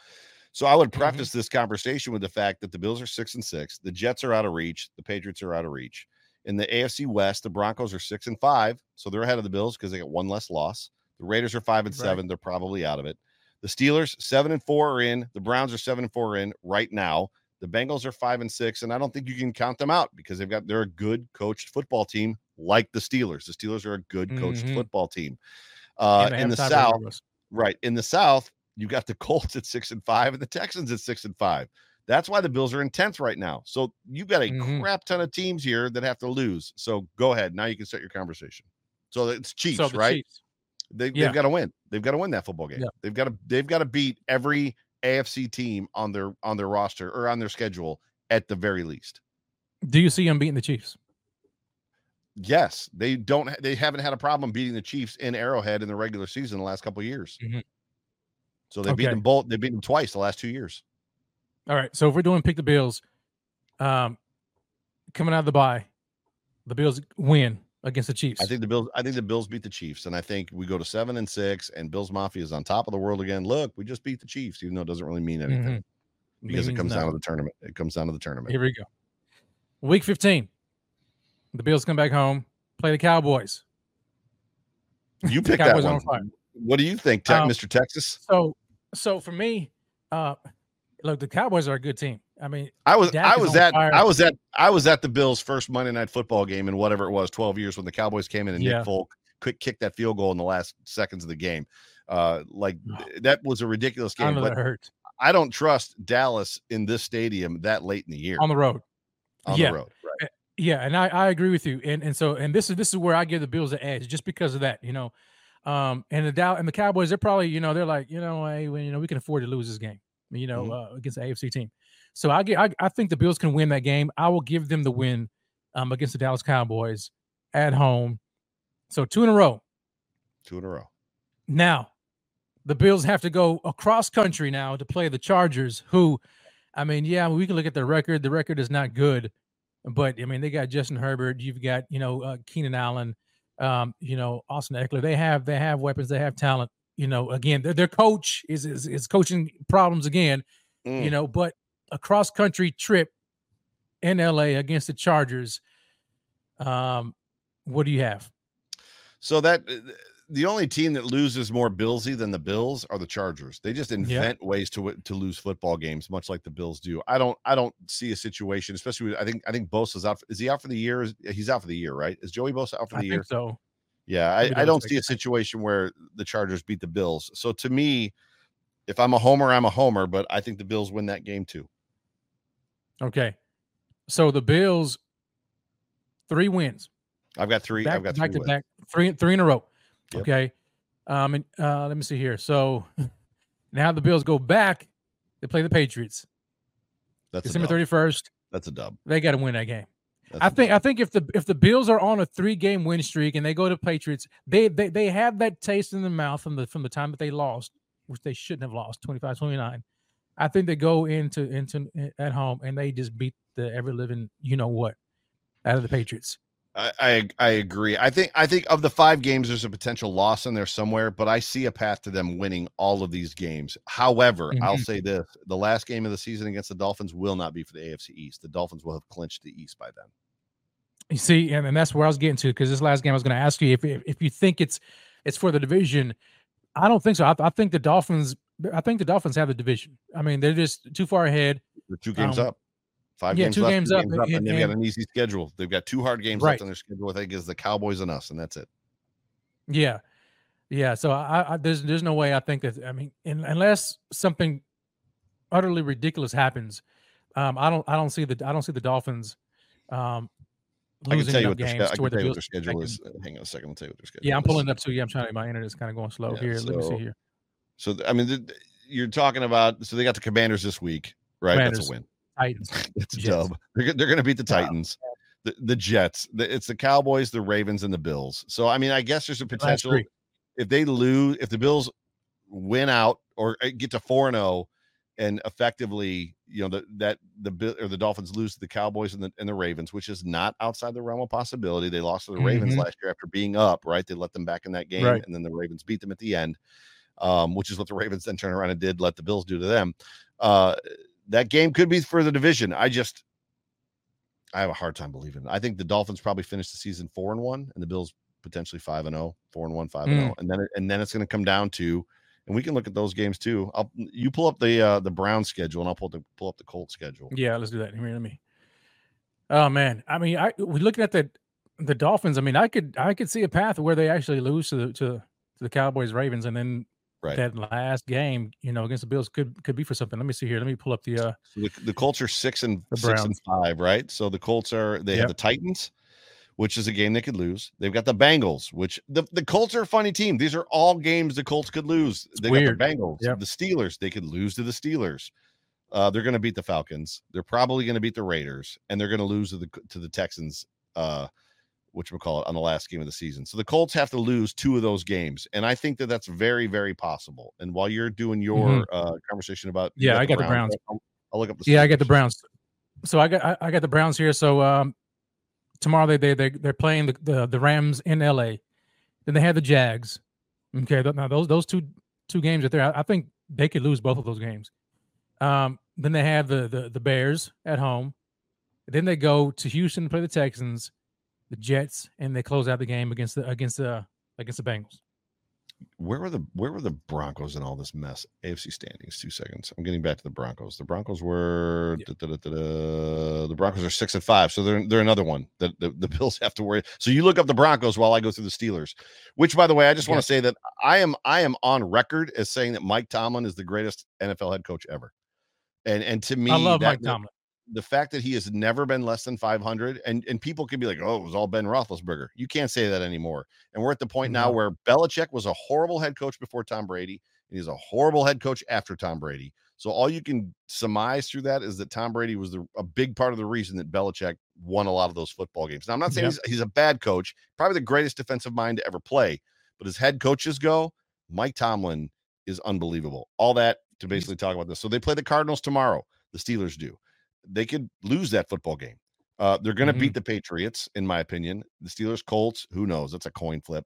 So I would Mm-hmm. preface this conversation with the fact that the Bills are six and six, the Jets are out of reach, the Patriots are out of reach. In the AFC West, the Broncos are six and five, so they're ahead of the Bills because they got one less loss. The Raiders are five and Right. seven; they're probably out of it. The Steelers seven and four are in. The Browns are seven and four in right now. The Bengals are five and six, and I don't think you can count them out because they've got they're a good coached football team like the Steelers. The Steelers are a good coached Mhm. football team. Uh, in the South, right in the South, you got the Colts at six and five and the Texans at six and five. That's why the Bills are in tenth right now. So you've got a Mhm. crap ton of teams here that have to lose. So go ahead now. You can start your conversation. So it's Chiefs, so the right? Chiefs. They, Yeah. They've got to win. They've got to win that football game. Yeah. They've got to they've got to beat every AFC team on their on their roster or on their schedule at the very least. Do you see them beating the Chiefs? Yes, they don't. They haven't had a problem beating the Chiefs in Arrowhead in the regular season the last couple of years. Mhm. So they beat them both. They beat them twice the last two years. All right. So if we're doing pick the Bills, um, coming out of the bye, the Bills win against the Chiefs. I think the Bills. I think the Bills beat the Chiefs, and I think we go to seven and six, and Bills Mafia is on top of the world again. Look, we just beat the Chiefs, even though it doesn't really mean anything Mhm. because it Means comes down to the tournament. It comes down to the tournament. Here we go. Week 15. The Bills come back home, play the Cowboys. You pick that one. on. What do you think, Tech, Um, Mr. Texas? So, so for me, uh, look, the Cowboys are a good team. I mean, I was Dak I was at fire. I was at I was at the Bills' first Monday night football game in whatever it was, twelve years when the Cowboys came in and Yeah. Nick Folk quick kicked that field goal in the last seconds of the game. Uh, like that was a ridiculous game. know But that hurts I don't trust Dallas in this stadium that late in the year on the road. on yeah. the road. Right. Yeah, and I, I agree with you. And and so and this is this is where I give the Bills the edge just because of that, you know. Um and the Dow and the Cowboys, they're probably, you know, they're like, you know, hey, well, you know, we can afford to lose this game, you know, Mhm. uh, against the AFC team. So I get I, I think the Bills can win that game. I will give them the win um against the Dallas Cowboys at home. So two in a row. Two in a row. Now, the Bills have to go across country now to play the Chargers, who, I mean, yeah, we can look at the record. The record is not good, but I mean, they got Justin Herbert. You've got, you know, uh, Keenan Allen, um, you know, Austin Ekeler. They have they have weapons. They have talent. You know, again, their, their coach is, is is coaching problems again, Mm. you know, but a cross country trip in LA against the Chargers. Um, what do you have? So that uh, the only team that loses more Billsy than the Bills are the Chargers. They just invent ways to to lose football games, much like the Bills do. I don't I don't see a situation, especially with, I think I think Bosa's out. Is he out for the year? Is- He's out for the year, right? Is Joey Bosa out for the year? I year? so. Yeah, I, I don't see a situation where the Chargers beat the Bills. So to me, if I'm a homer, I'm a homer, but I think the Bills win that game too. Okay. So the Bills, three wins. I've got three. back, I've got back three to wins. back, three three in a row. Yep. Okay. Um, and uh, let me see here. So now the Bills go back. They play the Patriots That's December thirty first. That's a dub. They got to win that game. That's I think. I think if the if the Bills are on a three game win streak and they go to Patriots, they they they have that taste in the mouth from the from the time that they lost, which they shouldn't have lost 25-29. I think they go into into at home and they just beat the ever living you know what out of the Patriots. I, I I agree. I think I think of the five games, there's a potential loss in there somewhere, but I see a path to them winning all of these games. However, I'll Mhm. say this: the last game of the season against the Dolphins will not be for the AFC East. The Dolphins will have clinched the East by then. You see, and, and that's where I was getting to because this last game I was going to ask you if, if if you think it's it's for the division. I don't think so. I, I think the Dolphins. I think the Dolphins have the division. I mean, they're just too far ahead. They're two games Um, up, five yeah, games two left, games two up, games and- and they've got an easy schedule. They've got two hard games Right. left on their schedule. I think is the Cowboys and us, and that's it. Yeah, yeah. So I, I there's there's no way I think that. I mean, in, unless something utterly ridiculous happens, um, I don't I don't see the I don't see the Dolphins. Um, I can losing tell you what their, games sch- I to can the tell you what their schedule is. Hang on a second. I'll tell you what their schedule. Yeah, I'm pulling up too. Yeah, I'm trying to. My internet's kind of going slow Yeah, here. Let me see here. So I mean, th- th- you're talking about. So they got the Commanders this week, right? That's a win. Titans. It's a dub. They're, they're going to beat the Titans, the, the Jets. The, it's the Cowboys, the Ravens, and the Bills. So I mean, I guess there's a potential if they lose, if the Bills win out or uh, get to four and zero, and effectively, you know, the, that the Bill or the Dolphins lose to the Cowboys and the and the Ravens, which is not outside the realm of possibility. They lost to the Ravens Mhm. last year after being up, right? They let them back in that game, Right. and then the Ravens beat them at the end, um, which is what the Ravens then turned around and did let the Bills do to them. Uh, that game could be for the division. I just I have a hard time believing it. I think the Dolphins probably finish the season four and one, and the Bills potentially five and oh, four and one, five and Mm. oh, and then and then it's going to come down to, and we can look at those games too. I'll you pull up the uh the Brown schedule, and I'll pull the pull up the Colt schedule. Yeah, let's do that. Here, let me. Oh man, I mean, I we looking at the the Dolphins. I mean, I could I could see a path where they actually lose to the to, to the Cowboys, Ravens, and then Right. that last game, you know, against the Bills could could be for something. Let me see here. Let me pull up the uh So the, the Colts are six and six and five, right? So the Colts are they Yep. have the Titans, which is a game they could lose. They've got the Bengals, which the, the Colts are a funny team. These are all games the Colts could lose. They weird. got the Bengals, Yep. the Steelers, they could lose to the Steelers. Uh, they're going to beat the Falcons. They're probably going to beat the Raiders, and they're going to lose to the to the Texans. Uh, which we call it on the last game of the season. So the Colts have to lose two of those games, and I think that that's very, very possible. And while you're doing your Mhm. uh, conversation about, Yeah, I got the Browns. I'll, I'll look up the. yeah, I got the Browns. So I got I, I got the Browns here. So um tomorrow they they they they're playing the, the the Rams in LA. Then they have the Jags. Okay, now those those two two games right there, I, I think they could lose both of those games. Um, then they have the the the Bears at home. Then they go to Houston to play the Texans, the Jets, and they close out the game against the against the against the Bengals. Where were the Where were the Broncos in all this mess? AFC standings. Two seconds. I'm getting back to the Broncos. The Broncos were Yeah. da, da, da, the Broncos are six and five, so they're they're another one that the, the Bills have to worry. So you look up the Broncos while I go through the Steelers. Which, by the way, I just want to say that I am I am on record as saying that Mike Tomlin is the greatest NFL head coach ever. And and to me, I love Mike Tomlin. The fact that he has never been less than 500 and and people can be like oh it was all ben roethlisberger. You can't say that anymore and we're at the point now where Belichick was a horrible head coach before tom brady and he's a horrible head coach after tom brady. So all you can surmise through that is that tom brady was the, a big part of the reason that Belichick won a lot of those football games. Now i'm not saying Yeah. he's, he's a bad coach probably the greatest defensive mind to ever play but as head coaches go mike tomlin is unbelievable. All that to basically talk about this. So they play the cardinals tomorrow. The steelers do they could lose that football game. Uh, they're going to Mhm. beat the Patriots, in my opinion. The Steelers, Colts, who knows? That's a coin flip.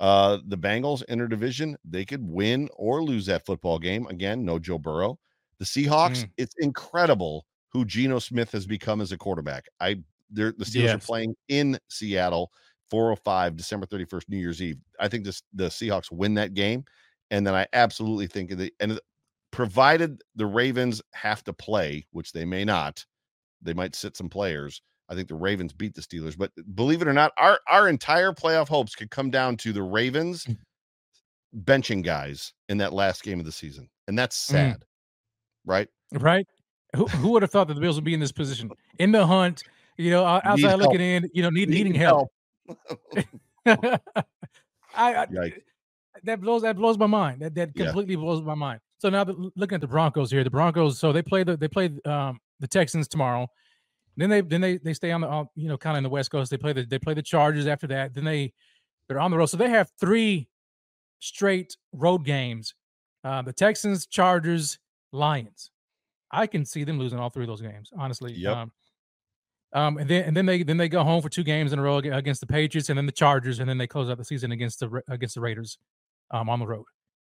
Uh, the Bengals interdivision, they could win or lose that football game. Again, no Joe Burrow. The Seahawks, Mm. it's incredible who Geno Smith has become as a quarterback. I they're the Steelers are playing in Seattle, 405, December 31st, New Year's Eve. I think this the Seahawks win that game. And then I absolutely think the and provided the Ravens have to play, which they may not, they might sit some players. I think the Ravens beat the Steelers, but believe it or not, our our entire playoff hopes could come down to the Ravens Mm. benching guys in that last game of the season, and that's Mm. sad, right? right? Who, who would have thought that the Bills would be in this position in the hunt? You know, o- Need outside help. looking in, you know, need, needing help. I, I that blows that blows my mind. That that Yeah. completely blows my mind. So now that, looking at the Broncos here, the Broncos. So they play the they play um, the Texans tomorrow. Then they then they they stay on the on, you know kind of in the West Coast. They play the they play the Chargers after that. Then they they're on the road. So they have three straight road games. Uh, the Texans, Chargers, Lions. I can see them losing all three of those games. Honestly. Yep. Um, um, and then and then they then they go home for two games in a row against the Patriots and then the Chargers and then they close out the season against the against the Raiders, um, on the road.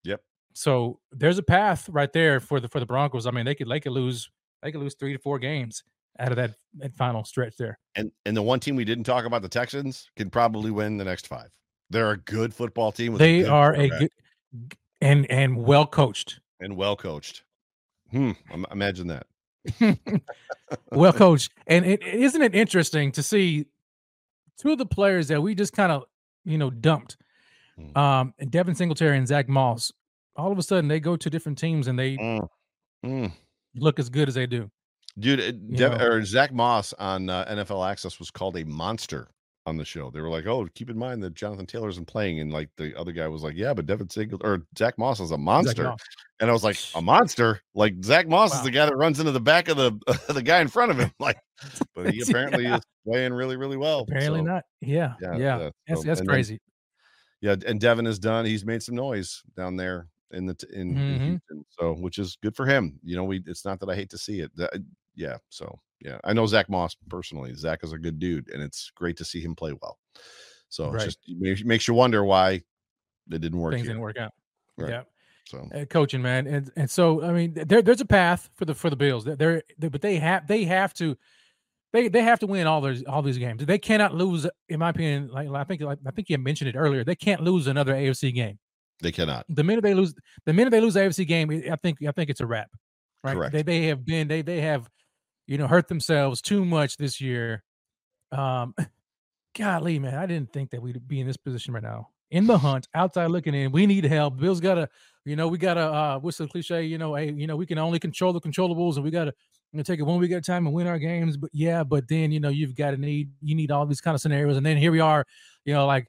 Yep. So there's a path right there for the for the Broncos. I mean, they could they could lose they could lose three to four games out of that, that final stretch there. And and the one team we didn't talk about, the Texans, can probably win the next five. They're a good football team. With They good are a good and and well coached. and well coached. Hmm. Imagine that. well coached. And it, isn't it interesting to see two of the players that we just kind of, you know, dumped, Mm. um, and Devin Singletary and Zack Moss. All of a sudden, they go to different teams and they Mm. Mm. look as good as they do. Dude, uh, Dev, or Zack Moss on uh, NFL Access was called a monster on the show. They were like, "Oh, keep in mind that Jonathan Taylor isn't playing," and like the other guy was like, "Yeah, but Devin Single or Zack Moss is a monster." And I was like, "A monster? Like Zack Moss is the guy that runs into the back of the the guy in front of him." Like, but he Yeah. apparently is playing really, really well. Apparently so, not. Yeah, Yeah, yeah. yeah, That's so- that's and then- crazy. Yeah, and Devin is done. He's made some noise down there in the in, in Mhm. Houston, so which is good for him. You know, we it's not that I hate to see it. That- yeah, so yeah, I know Zack Moss personally. Zack is a good dude, and it's great to see him play well. So Right. just it makes- you wonder why it didn't work. Things here. didn't work out. Right. Yeah. So uh, coaching, man, and and so I mean, there there's a path for the for the Bills. They're, they're but they have they have to they they have to win all those all these games. They cannot lose, in my opinion. Like I think like, I think you mentioned it earlier. They can't lose another AFC game. They cannot. The minute they lose, the minute they lose the AFC game, I think I think it's a wrap. Right? Correct. They they have been they they have, you know, hurt themselves too much this year. Um, golly, man, I didn't think that we'd be in this position right now. In the hunt, outside looking in, we need help. Bill's got to, you know, we got to. uh What's the cliche? You know, hey, you know, we can only control the controllables, and we got to you know, take it one week at a time and win our games. But yeah, but then you know, you've got to need you need all these kind of scenarios, and then here we are, you know, like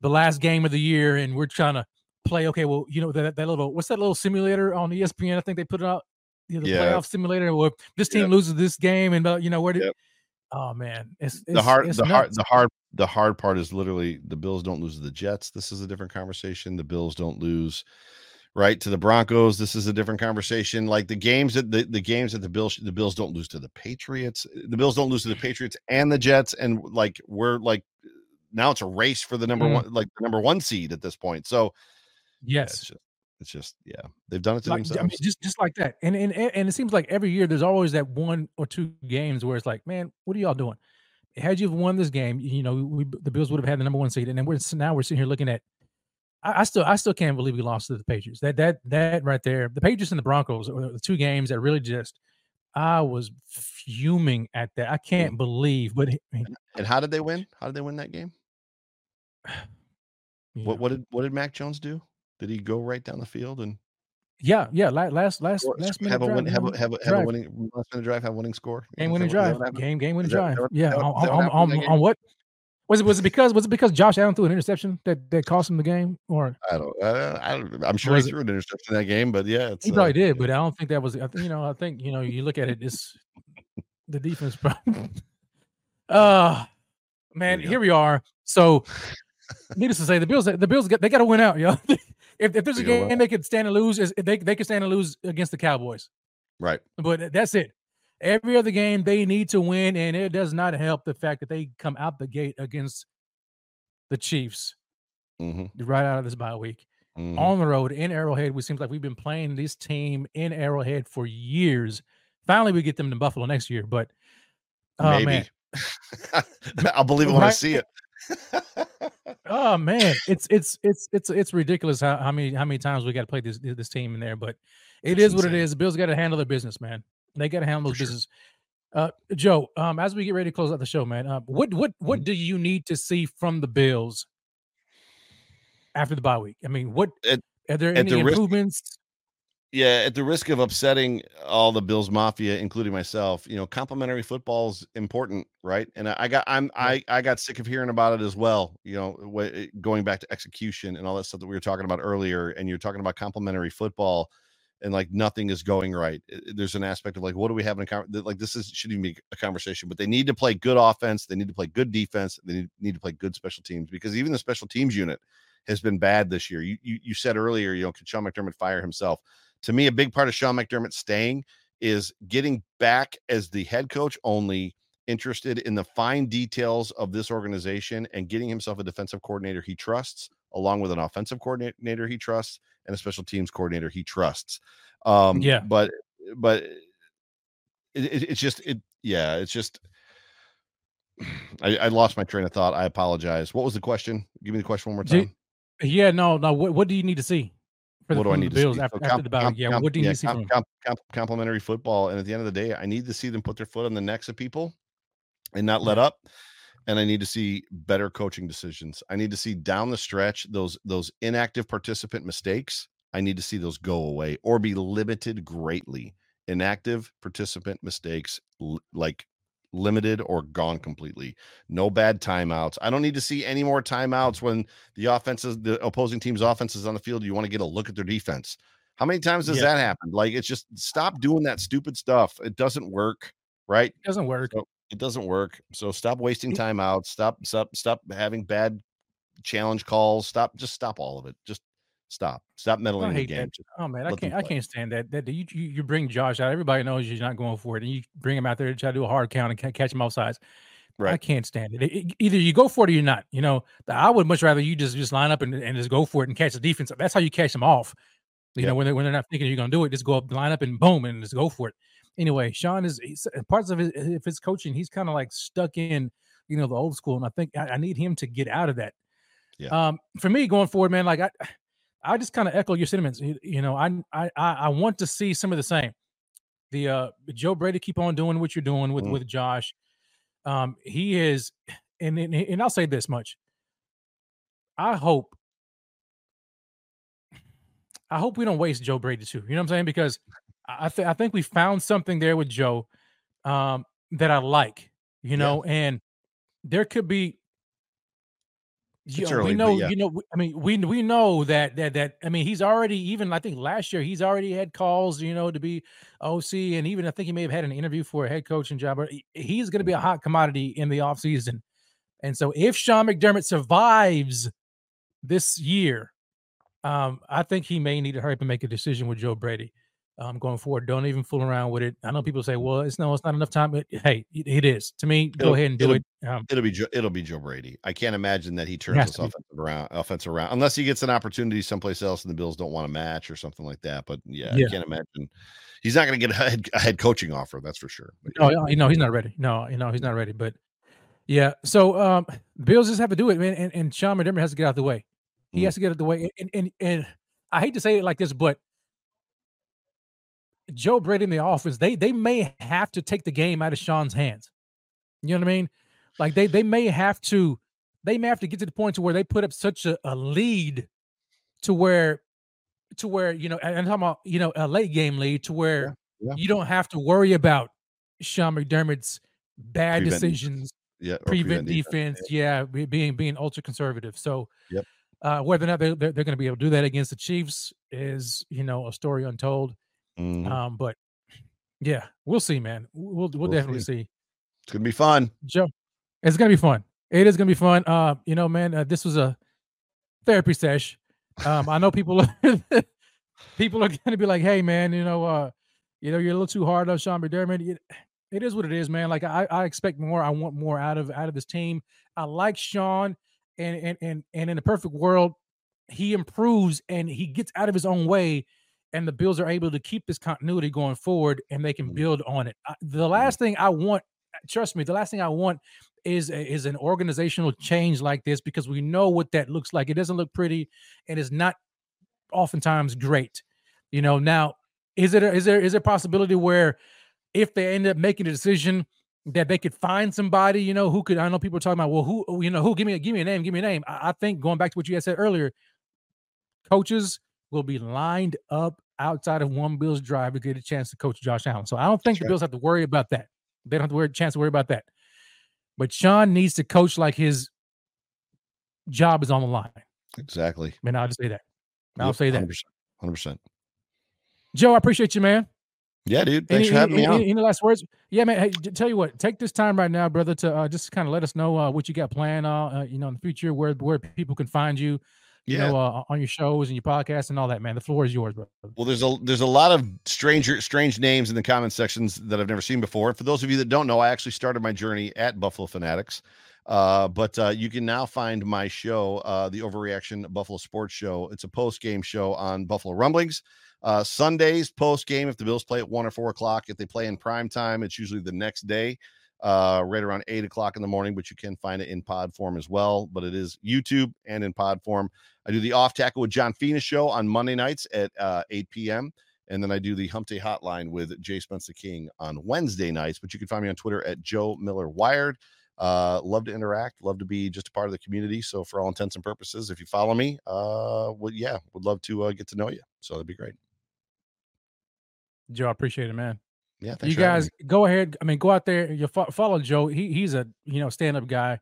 the last game of the year, and we're trying to play. Okay, well, you know that that little what's that little simulator on ESPN? I think they put it out. You know, the Yeah. playoff simulator where this team loses this game, and uh, you know where did. Yep. Oh man, it's, the hard it's the hard the hard the hard part is literally the bills don't lose to the jets this is a different conversation the bills don't lose right to the broncos this is a different conversation like the games that the, the games that the bills the bills don't lose to the patriots the bills don't lose to the patriots and the jets and like we're like now it's a race for the number Mm. one like the number one seed at this point so Yes, it's just it's just yeah they've done it to like, I themselves mean, just just like that. And, and and it seems like every year there's always that one or two games where it's like, man, what are y'all doing? Had you won this game, you know, we the Bills would have had the number one seed, and then we're now we're sitting here looking at. I, I still I still can't believe we lost to the Patriots. That that that right there, the Patriots and the Broncos are the two games that really just. I was fuming at that. I hmm. can't believe, but I mean, and how did they win how did they win that game what know. what did what did mac jones do did he go right down the field and Yeah, yeah. Last last Or last minute have a drive, win, have a have a, have a winning last minute drive, have a winning score. game winning that what- is that drive, game game winning Is that- is drive. that Yeah, that on, that on, what on, on what was it? Was it because was it because Josh Allen threw an interception that that cost him the game, or I don't, I. I'm sure he it- threw an interception in that game, but yeah, it's he uh, probably did? But I don't think that was. I think you know. I think you know. You look at it. It's the defense. probably- Uh man, you go. here we are. So, needless to say, the Bills. The Bills. Get, they got to win out, yo. if, if there's a game they could stand and lose, is they they can stand and lose against the Cowboys. right. But that's it. Every other game they need to win, and it does not help the fact that they come out the gate against the Chiefs Mm-hmm. right out of this bye week. Mhm. On the road in Arrowhead, we seems like we've been playing this team in Arrowhead for years. Finally, we get them to Buffalo next year, but oh Maybe. man, I'll believe it when I Right. see it. oh man, it's it's it's it's it's ridiculous how, how many how many times we got to play this this team in there, but it is what it is. Bills got to handle their business, man. They got to handle their those sure. business. Uh, Joe, um, as we get ready to close out the show, man, uh, what what Mm-hmm. what do you need to see from the Bills after the bye week? I mean, what At- are there at any the risk- improvements? Yeah, at the risk of upsetting all the Bills Mafia, including myself, you know, complementary football is important, right? And I, got, I'm, I, I got sick of hearing about it as well. You know, wh- eh, going back to execution and all that stuff that we were talking about earlier, and you're talking about complementary football, and like nothing is going right. I- eh, There's an aspect of like, what do we have in a con- like this is shouldn't even be a conversation, but they need to play good offense, they need to play good defense, they need, need to play good special teams because even the special teams unit has been bad this year. You, you, you said earlier, you know, could Sean McDermott fire himself? To me, a big part of Sean McDermott staying is getting back as the head coach only interested in the fine details of this organization and getting himself a defensive coordinator he trusts, along with an offensive coordinator he trusts and a special teams coordinator he trusts. Um, Yeah. but but it, it, it's just it yeah, it's just I, I lost my train of thought. I apologize. What was the question? Give me the question one more Do- time. Yeah, no, no. What what do you need to see? What do I need the to Bills see? after, So after comp- the comp- Yeah, comp- what do you yeah, need to see from comp- complementary football? And at the end of the day, I need to see them put their foot on the necks of people and not let up. And I need to see better coaching decisions. I need to see down the stretch those those inactive participant mistakes. I need to see those go away or be limited greatly. Inactive participant mistakes, like limited or gone completely. No bad timeouts. I don't need to see any more timeouts when the offenses, the opposing team's offense is on the field. You want to get a look at their defense. How many times does Yeah. that happen? Like it's just stop doing that stupid stuff. It doesn't work, right? It doesn't work. So it doesn't work. So stop wasting It- timeouts. Stop, stop, stop having bad challenge calls. Stop, just stop all of it. Just stop. Stop meddling in the game. that. Oh man, I let them can't. I can't stand that. That you, you you bring Josh out. Everybody knows you're not going for it, and you bring him out there to try to do a hard count and catch him off sides. Right. I can't stand it. It- it- Either you go for it or you're not. You know, I would much rather you just just line up and, and just go for it and catch the defense. That's how you catch them off. You know, when they when they're not thinking you're gonna do it, just go up, line up, and boom, and just go for it. Anyway, Sean is he's, parts of his if his coaching, he's kind of like stuck in you know the old school, and I think I, I need him to get out of that. Yeah. Um, for me going forward, man, like I, I just kind of echo your sentiments. You, you know, I, I I want to see some of the same. The uh Joe Brady keep on doing what you're doing with Mhm. with Josh. Um, he is, and, and and I'll say this much. I hope. I hope we don't waste Joe Brady too. You know what I'm saying? Because I I, th- I think we found something there with Joe um, that I like. You Yeah. know, and there could be. Know, early, we know, yeah. you know. I mean, we we know that that that. I mean, he's already even. I think last year he's already had calls, you know, to be OC, and even I think he may have had an interview for a head coaching job. But he's going to be a hot commodity in the offseason. and so if Sean McDermott survives this year, um, I think he may need to hurry up and make a decision with Joe Brady um, going forward. Don't even fool around with it. I know people say, "Well, it's no, it's not enough time." But hey, it, it is to me. Go It'll- ahead and do it'll- it. Um, It'll be Joe, it'll be Joe Brady. I can't imagine that he turns this offensive around, offense around, unless he gets an opportunity someplace else and the Bills don't want to match or something like that. But yeah, Yeah. I can't imagine he's not going to get a head, a head coaching offer. That's for sure. But No, you know he's not ready. No, you know he's not ready. But yeah, so um, Bills just have to do it, man. And, and Sean McDermott has to get out the way. He Mm. has to get out the way. And, and and I hate to say it like this, but Joe Brady in the offense, they they may have to take the game out of Sean's hands. You know what I mean? Like they they may have to they may have to get to the point to where they put up such a, a lead to where to where you know and I'm talking about you know a late game lead to where yeah. you don't have to worry about Sean McDermott's bad Prevent defense. decisions, yeah, or prevent, defense, yeah, be- being being ultra conservative. So, Yep. uh, whether or not they're, they're, they're going to be able to do that against the Chiefs is you know a story untold. Mhm. Um, but yeah, we'll see, man. We'll we'll, We'll definitely see. It's gonna be fun. Joe, it's gonna be fun. It is gonna be fun. Uh, you know, man, uh, this was a therapy sesh. Um, I know people people are gonna be like, hey, man, you know, uh, you know, you're a little too hard on Sean McDermott. It, it is what it is, man. Like I, I expect more. I want more out of out of this team. I like Sean. and and and and in the perfect world, he improves and he gets out of his own way, and the Bills are able to keep this continuity going forward, and they can Mhm. build on it. The last thing I want, trust me, the last thing I want is is an organizational change like this because we know what that looks like. It doesn't look pretty, and it's not oftentimes great. You know, now is it a, is there is there a possibility where if they end up making a decision that they could find somebody, you know, who could I know people are talking about, well, who you know, who give me a give me a name, give me a name. I, I think going back to what you had said earlier, coaches will be lined up outside of one Bills drive to get a chance to coach Josh Allen. So I don't think That's the. Bills have to worry about that. They don't have to worry chance to worry about that. But Sean needs to coach like his job is on the line. Exactly. Man, I'll just say that. I'll Yep, say that. 100%. 100%. Joe, I appreciate you, man. Yeah, dude. Thanks any, for having any, me on. any, any last words? Yeah, man. Hey, tell you what, take this time right now, brother, to uh, just kind of let us know uh, what you got planned, uh, uh, you know, in the future, where where people can find you, you Yeah. know, uh, on your shows and your podcasts and all that, man. The floor is yours, brother. Well, there's a there's a lot of stranger strange names in the comment sections that I've never seen before. For those of you that don't know, I actually started my journey at Buffalo Fanatics. Uh, but uh, you can now find my show, uh, the Overreaction Buffalo Sports Show. It's a post game show on Buffalo Rumblings. Uh, Sundays post game if the Bills play at one or four o'clock. If they play in prime time, it's usually the next day, uh, right around eight o'clock in the morning. But you can find it in pod form as well. But it is YouTube and in pod form. I do the Off Tackle with John Fina show on Monday nights at uh, 8 p.m. And then I do the Hump Day Hotline with Jay Spencer King on Wednesday nights. But you can find me on Twitter at Joe Miller Wired. Uh, love to interact, love to be just a part of the community. So, for all intents and purposes, if you follow me, uh, would yeah, would love to uh, get to know you. So that'd be great. Joe, I appreciate it, man. Yeah, you guys go ahead. I mean, go out there. You fo- follow Joe. He he's a you know stand up guy.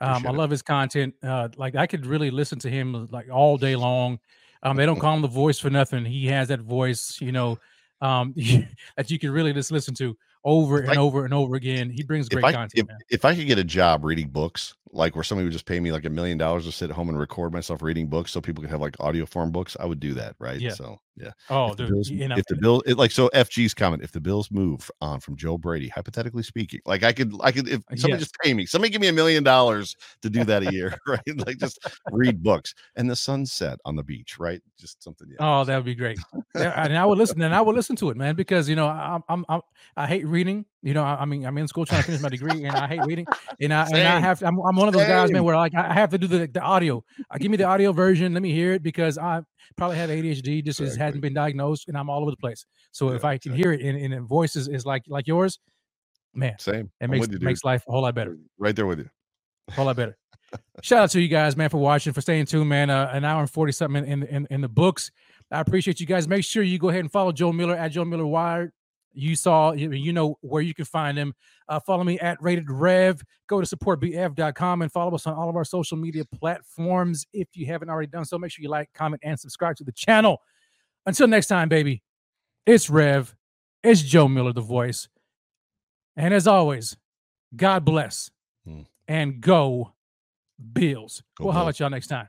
Um, I love his content. Uh, like I could really listen to him like all day long. Um, they don't call him the voice for nothing. He has that voice, you know, um, that you can really just listen to over If and I- over and over again. He brings if great I content, if, if I could get a job reading books, like where somebody would just pay me like a million dollars to sit at home and record myself reading books, so people could have like audio form books, I would do that, right? Yeah. So yeah. Oh, if the dude, Bills, you know, if the Bills, it, like so, FG's comment, if the Bills move on from Joe Brady, hypothetically speaking, like I could, I could, if somebody Yes. just pay me, somebody give me a million dollars to do that a year, right? Like just read books and the sunset on the beach, right? Just something. Yeah. Oh, that would be great. Yeah, and I would listen, and I would listen to it, man, because you know I'm I'm, I'm I hate reading. You know, I, I mean, I'm in school trying to finish my degree, and I hate reading. And I and I have to, I'm, I'm one of those guys, man, where like I have to do the the audio. Uh, give me the audio version. Let me hear it because I probably have ADHD. Just Exactly. hasn't been diagnosed, and I'm all over the place. So if I can exactly. hear it in, and the voice is, like like yours, man, Same. it I'm makes you, makes life a whole lot better. Right there with you. A whole lot better. Shout out to you guys, man, for watching, for staying tuned, man. Uh, an hour and 40 something in, in, in the books. I appreciate you guys. Make sure you go ahead and follow Joe Miller at Joe Miller Wired. You saw, you know where you can find him. Uh, follow me at Rated Rev. Go to supportbf.com and follow us on all of our social media platforms. If you haven't already done so, make sure you like, comment, and subscribe to the channel. Until next time, baby, it's Rev. It's Joe Miller, the voice. And as always, God bless Hmm. and go Bills. Go we'll holler at y'all next time.